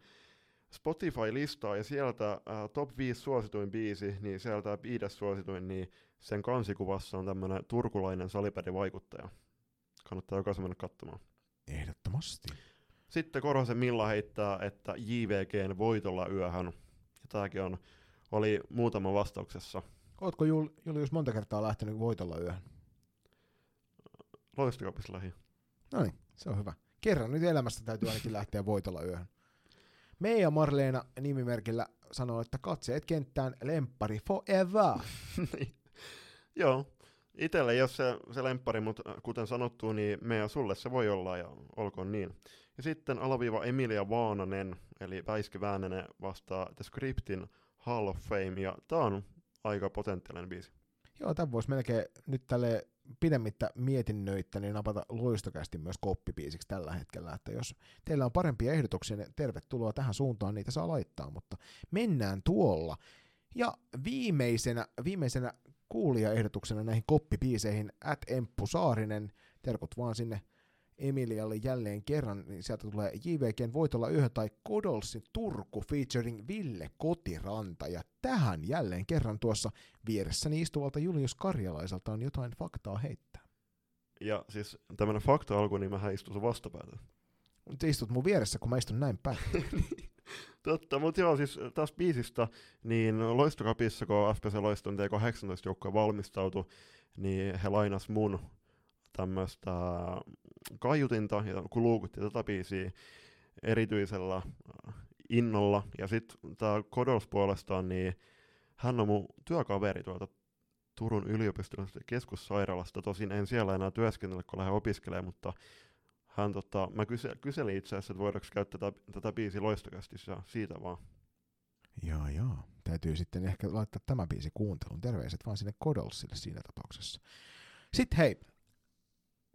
Spotify-listaa, ja sieltä uh, top 5 suosituin biisi, niin sieltä viides suosituin, niin sen kansikuvassa on tämmöinen turkulainen salipädivaikuttaja. Kannattaa jokaiselle katsomaan. Ehdottomasti. Sitten Korhosen Milla heittää, että JVGn voitolla yöhän. Ja tämäkin on, oli muutama vastauksessa. Ootko Jul, Julius monta kertaa lähtenyt voitolla yöhön? Loistokapissa lähi. No niin, se on hyvä. Kerran nyt elämästä täytyy ainakin lähteä voitolla yöhön. Meija Marleena nimimerkillä sanoo, että katseet kenttään lempari forever. Niin. Joo, itselle ei ole se, se lemppari, mutta kuten sanottu, niin meidän sulle se voi olla ja olkoon niin. Ja sitten alaviiva Emilia Vaananen, eli Väiski Väänänen vastaa The Scriptin Hall of Fame, ja tää on aika potentiaalinen biisi. Joo, tämän voisi melkein nyt tälle pidemmittä mietinnöittä, niin napata loistokästi myös koppipiisiksi tällä hetkellä, että jos teillä on parempia ehdotuksia, niin tervetuloa tähän suuntaan, niitä saa laittaa, mutta mennään tuolla. Ja viimeisenä, viimeisenä kuulijaehdotuksena näihin koppipiiseihin, at Emppu Saarinen, terkut vaan sinne Emilialle jälleen kerran, niin sieltä tulee JVGn Voitolla yhden tai Kodolsin Turku featuring Ville Kotiranta. Ja tähän jälleen kerran tuossa vieressäni istuvalta Julius Karjalaiselta on jotain faktaa heittää. Ja siis tämmönen fakta alku, niin mä istun sun vastapäätä. Nyt istut mun vieressä, kun mä istun näin päin. Totta, mutta joo, siis tästä biisistä, niin Loistokapissa, kun FPC Loiston T18 joukkoja valmistautui, niin he lainas mun tämmöistä kaiutinta, ja luukutti tätä biisiä erityisellä äh, innolla. Ja sitten tämä Kodos puolestaan, niin hän on mun työkaveri tuolta Turun yliopistollisesta keskussairaalasta. Tosin en siellä enää työskennellä, kun lähden opiskelemaan, mutta hän tota, mä kyse, kyselin itse asiassa, että voidaanko käyttää tätä, tätä biisi loistokästissä siitä vaan. Joo, joo. Täytyy sitten ehkä laittaa tämä biisi kuunteluun. Terveiset vaan sinne Kodolsille siinä tapauksessa. Sitten hei,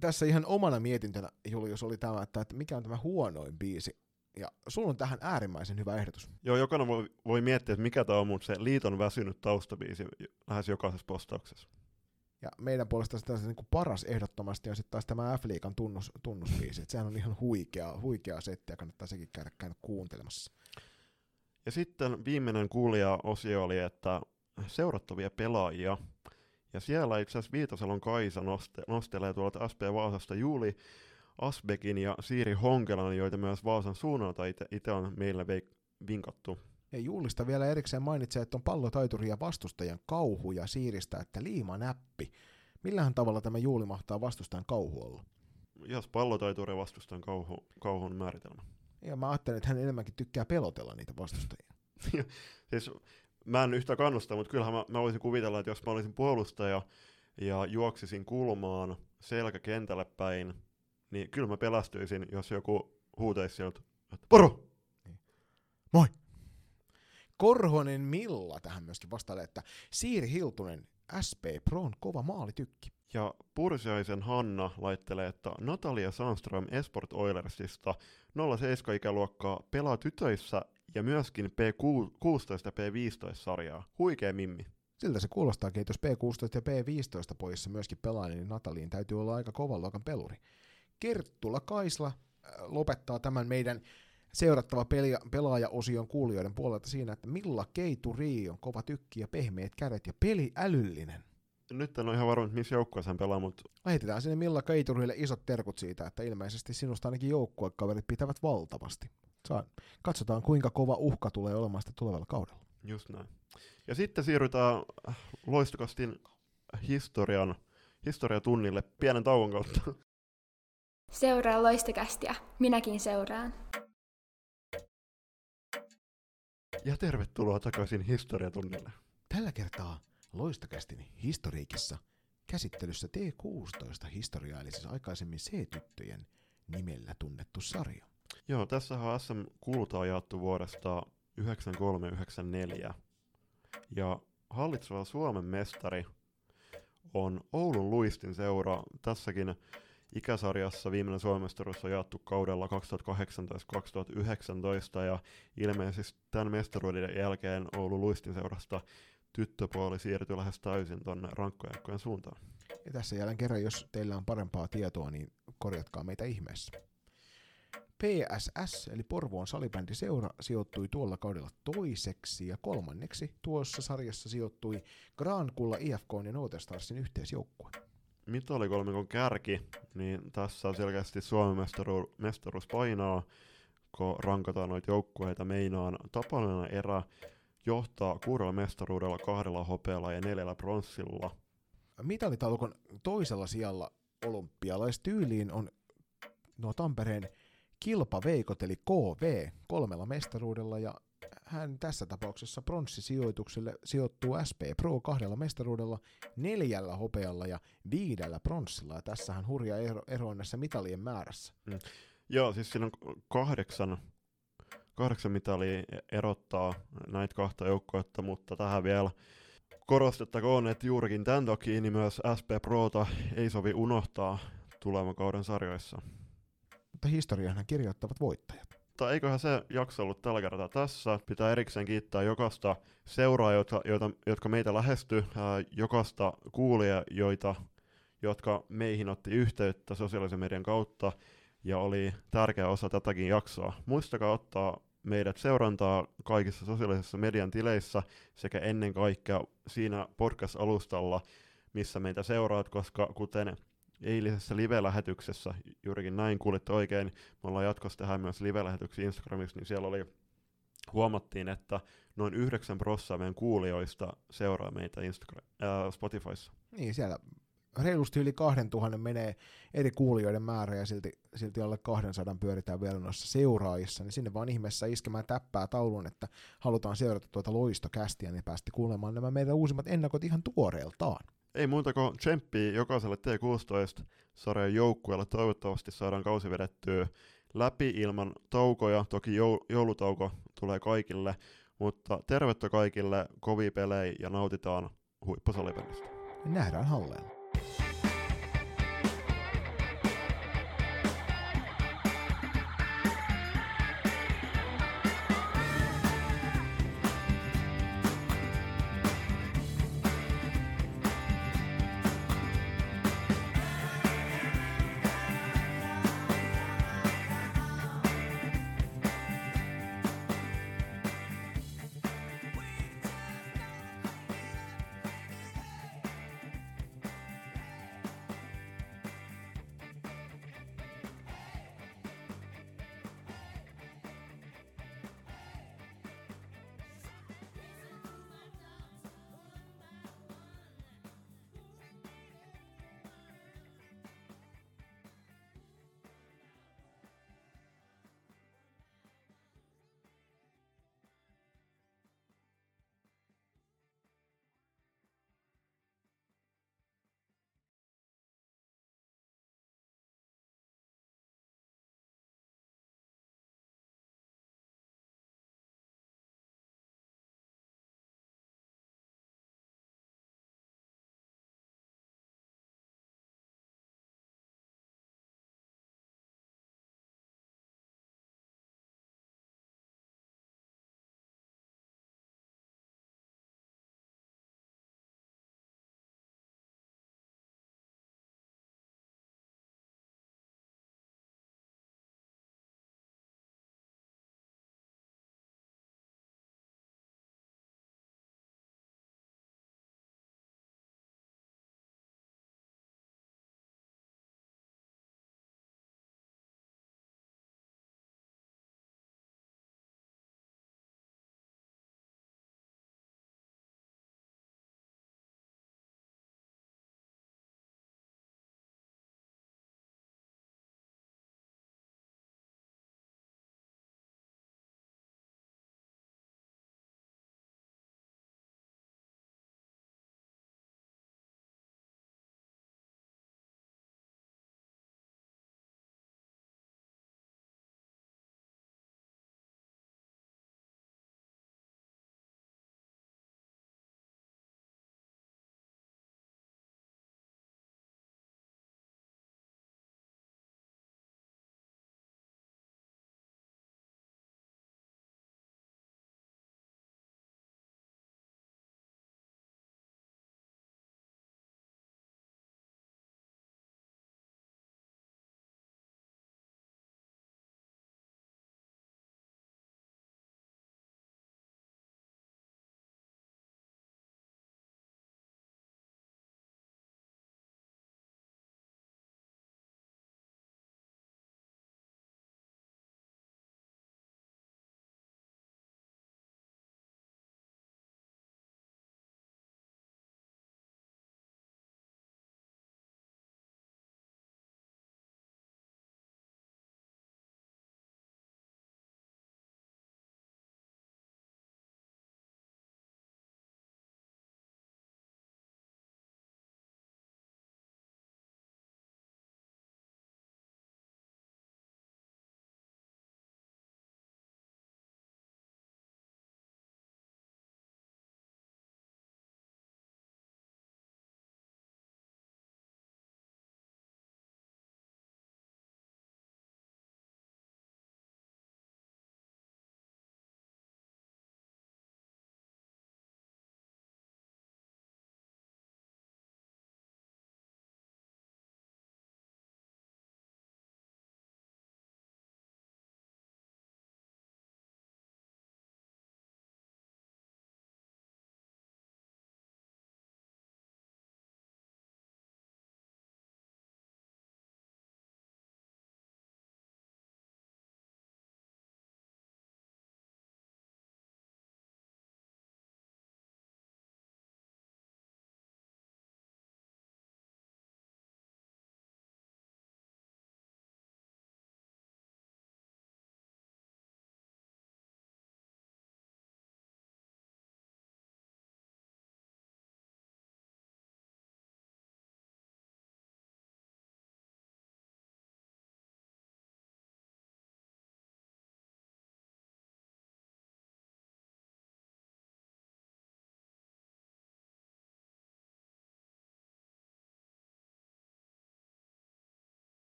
tässä ihan omana mietintönä, Julius, oli tämä, että, että mikä on tämä huonoin biisi. Ja sulla on tähän äärimmäisen hyvä ehdotus. Joo, jokainen voi, voi miettiä, että mikä tämä on, mutta se liiton väsynyt taustabiisi lähes jokaisessa postauksessa. Ja meidän puolesta sitä niin kuin paras ehdottomasti on sitten taas tämä F-liikan tunnus, tunnusbiisi. Et sehän on ihan huikea, huikea setti ja kannattaa sekin käydä, käydä kuuntelemassa. Ja sitten viimeinen kuulija-osio oli, että seurattavia pelaajia. Ja siellä itse asiassa Viitasalon Kaisa noste, nostelee tuolta SP Vaasasta Juuli Asbekin ja Siiri Honkelan, joita myös Vaasan suunnalta itse on meille veik- vinkattu. Ja Juulista vielä erikseen mainitsee, että on pallotaituri ja vastustajan kauhu ja Siiristä, että liima näppi. Millähän tavalla tämä Juuli mahtaa vastustajan kauhu olla? Jos pallotaituri vastustajan kauhu, kauhun määritelmä. Ja mä ajattelen, että hän enemmänkin tykkää pelotella niitä vastustajia. siis mä en yhtä kannusta, mutta kyllähän mä, mä voisin kuvitella, että jos mä olisin puolustaja ja juoksisin kulmaan selkä kentälle päin, niin kyllä mä pelästyisin, jos joku huutaisi sieltä, että poro! Niin. Moi! Korhonen Milla tähän myöskin vastailee, että Siiri Hiltunen, SP Proon kova maalitykki. Ja Pursiaisen Hanna laittelee, että Natalia Sandström Esport Oilersista 07 ikäluokkaa pelaa tytöissä ja myöskin P16 ja P15-sarjaa. Huikea mimmi. Siltä se kuulostaakin, että jos P16 ja P15 pojissa myöskin pelaa, niin Nataliin täytyy olla aika kovan luokan peluri. Kerttula Kaisla äh, lopettaa tämän meidän seurattava peli- pelaaja-osion kuulijoiden puolelta siinä, että Milla Keituri on kova tykki ja pehmeät kädet ja peli älyllinen. Nyt en ole ihan varma, että missä joukkueessa hän pelaa, mutta... Lähetetään sinne Milla Keiturille isot terkut siitä, että ilmeisesti sinusta ainakin joukkuekaverit pitävät valtavasti. Saa, katsotaan, kuinka kova uhka tulee olemaan sitä tulevalla kaudella. Just näin. Ja sitten siirrytään loistokastin historian, historiatunnille pienen tauon kautta. Seuraa loistokästiä. Minäkin seuraan. Ja tervetuloa takaisin historiatunnille. Tällä kertaa Loistokästin historiikissa käsittelyssä T16 historiaa, eli siis aikaisemmin C-tyttöjen nimellä tunnettu sarja. Joo, tässä on SM kultaa jaettu vuodesta 93-94. Ja hallitseva Suomen mestari on Oulun Luistin seura. Tässäkin ikäsarjassa viimeinen Suomen mestaruus on jaettu kaudella 2018-2019 ja ilmeisesti tämän mestaruuden jälkeen Oulun Luistin seurasta tyttöpuoli siirtyi lähes täysin tuonne rankkojankkojen suuntaan. Ja tässä jälleen kerran, jos teillä on parempaa tietoa, niin korjatkaa meitä ihmeessä. PSS, eli Porvoon salibändiseura, sijoittui tuolla kaudella toiseksi ja kolmanneksi tuossa sarjassa sijoittui Grankulla IFK ja Nootestarsin yhteisjoukkue. Mitalikolmikon kärki, niin tässä selkeästi Suomen mestaru- mestaruus painaa, kun rankataan noita joukkueita meinaan. Tapallinen erä johtaa kuudella mestaruudella, kahdella hopealla ja neljällä pronssilla. Mitalitaulukon toisella sijalla olympialaistyyliin on nuo Tampereen kilpaveikot eli KV kolmella mestaruudella ja hän tässä tapauksessa pronssisijoitukselle sijoittuu SP Pro kahdella mestaruudella, neljällä hopealla ja viidellä pronssilla. Ja tässähän hurja ero, ero on näissä mitalien määrässä. Mm. Joo, siis siinä on kahdeksan, kahdeksan mitalia erottaa näitä kahta joukkoetta, mutta tähän vielä korostettakoon, että juurikin tämän takia niin myös SP Prota ei sovi unohtaa tulevan kauden sarjoissa. Mutta historiahan kirjoittavat voittajat. Mutta eiköhän se jakso ollut tällä kertaa tässä. Pitää erikseen kiittää jokaista seuraa, jotka, joita, jotka meitä lähesty, ää, jokaista kuulia, joita, jotka meihin otti yhteyttä sosiaalisen median kautta ja oli tärkeä osa tätäkin jaksoa. Muistakaa ottaa meidät seurantaa kaikissa sosiaalisissa median tileissä sekä ennen kaikkea siinä podcast-alustalla, missä meitä seuraat, koska kuten eilisessä live-lähetyksessä, juurikin näin kuulitte oikein, me ollaan jatkossa tehdä myös live-lähetyksiä Instagramissa, niin siellä oli, huomattiin, että noin 9 prosenttia meidän kuulijoista seuraa meitä Instagram, äh, Spotifyssa. Niin, siellä reilusti yli 2000 menee eri kuulijoiden määrä ja silti, silti alle 200 pyöritään vielä noissa seuraajissa, niin sinne vaan ihmeessä iskemään täppää taulun, että halutaan seurata tuota loistokästiä, niin päästi kuulemaan nämä meidän uusimmat ennakot ihan tuoreeltaan. Ei muuta kuin tsemppiä jokaiselle T16-sarjan joukkueelle. Toivottavasti saadaan kausi vedettyä läpi ilman taukoja. Toki joulutauko tulee kaikille, mutta tervettä kaikille, kovia pelejä ja nautitaan huippusalipelistä. Nähdään halleella.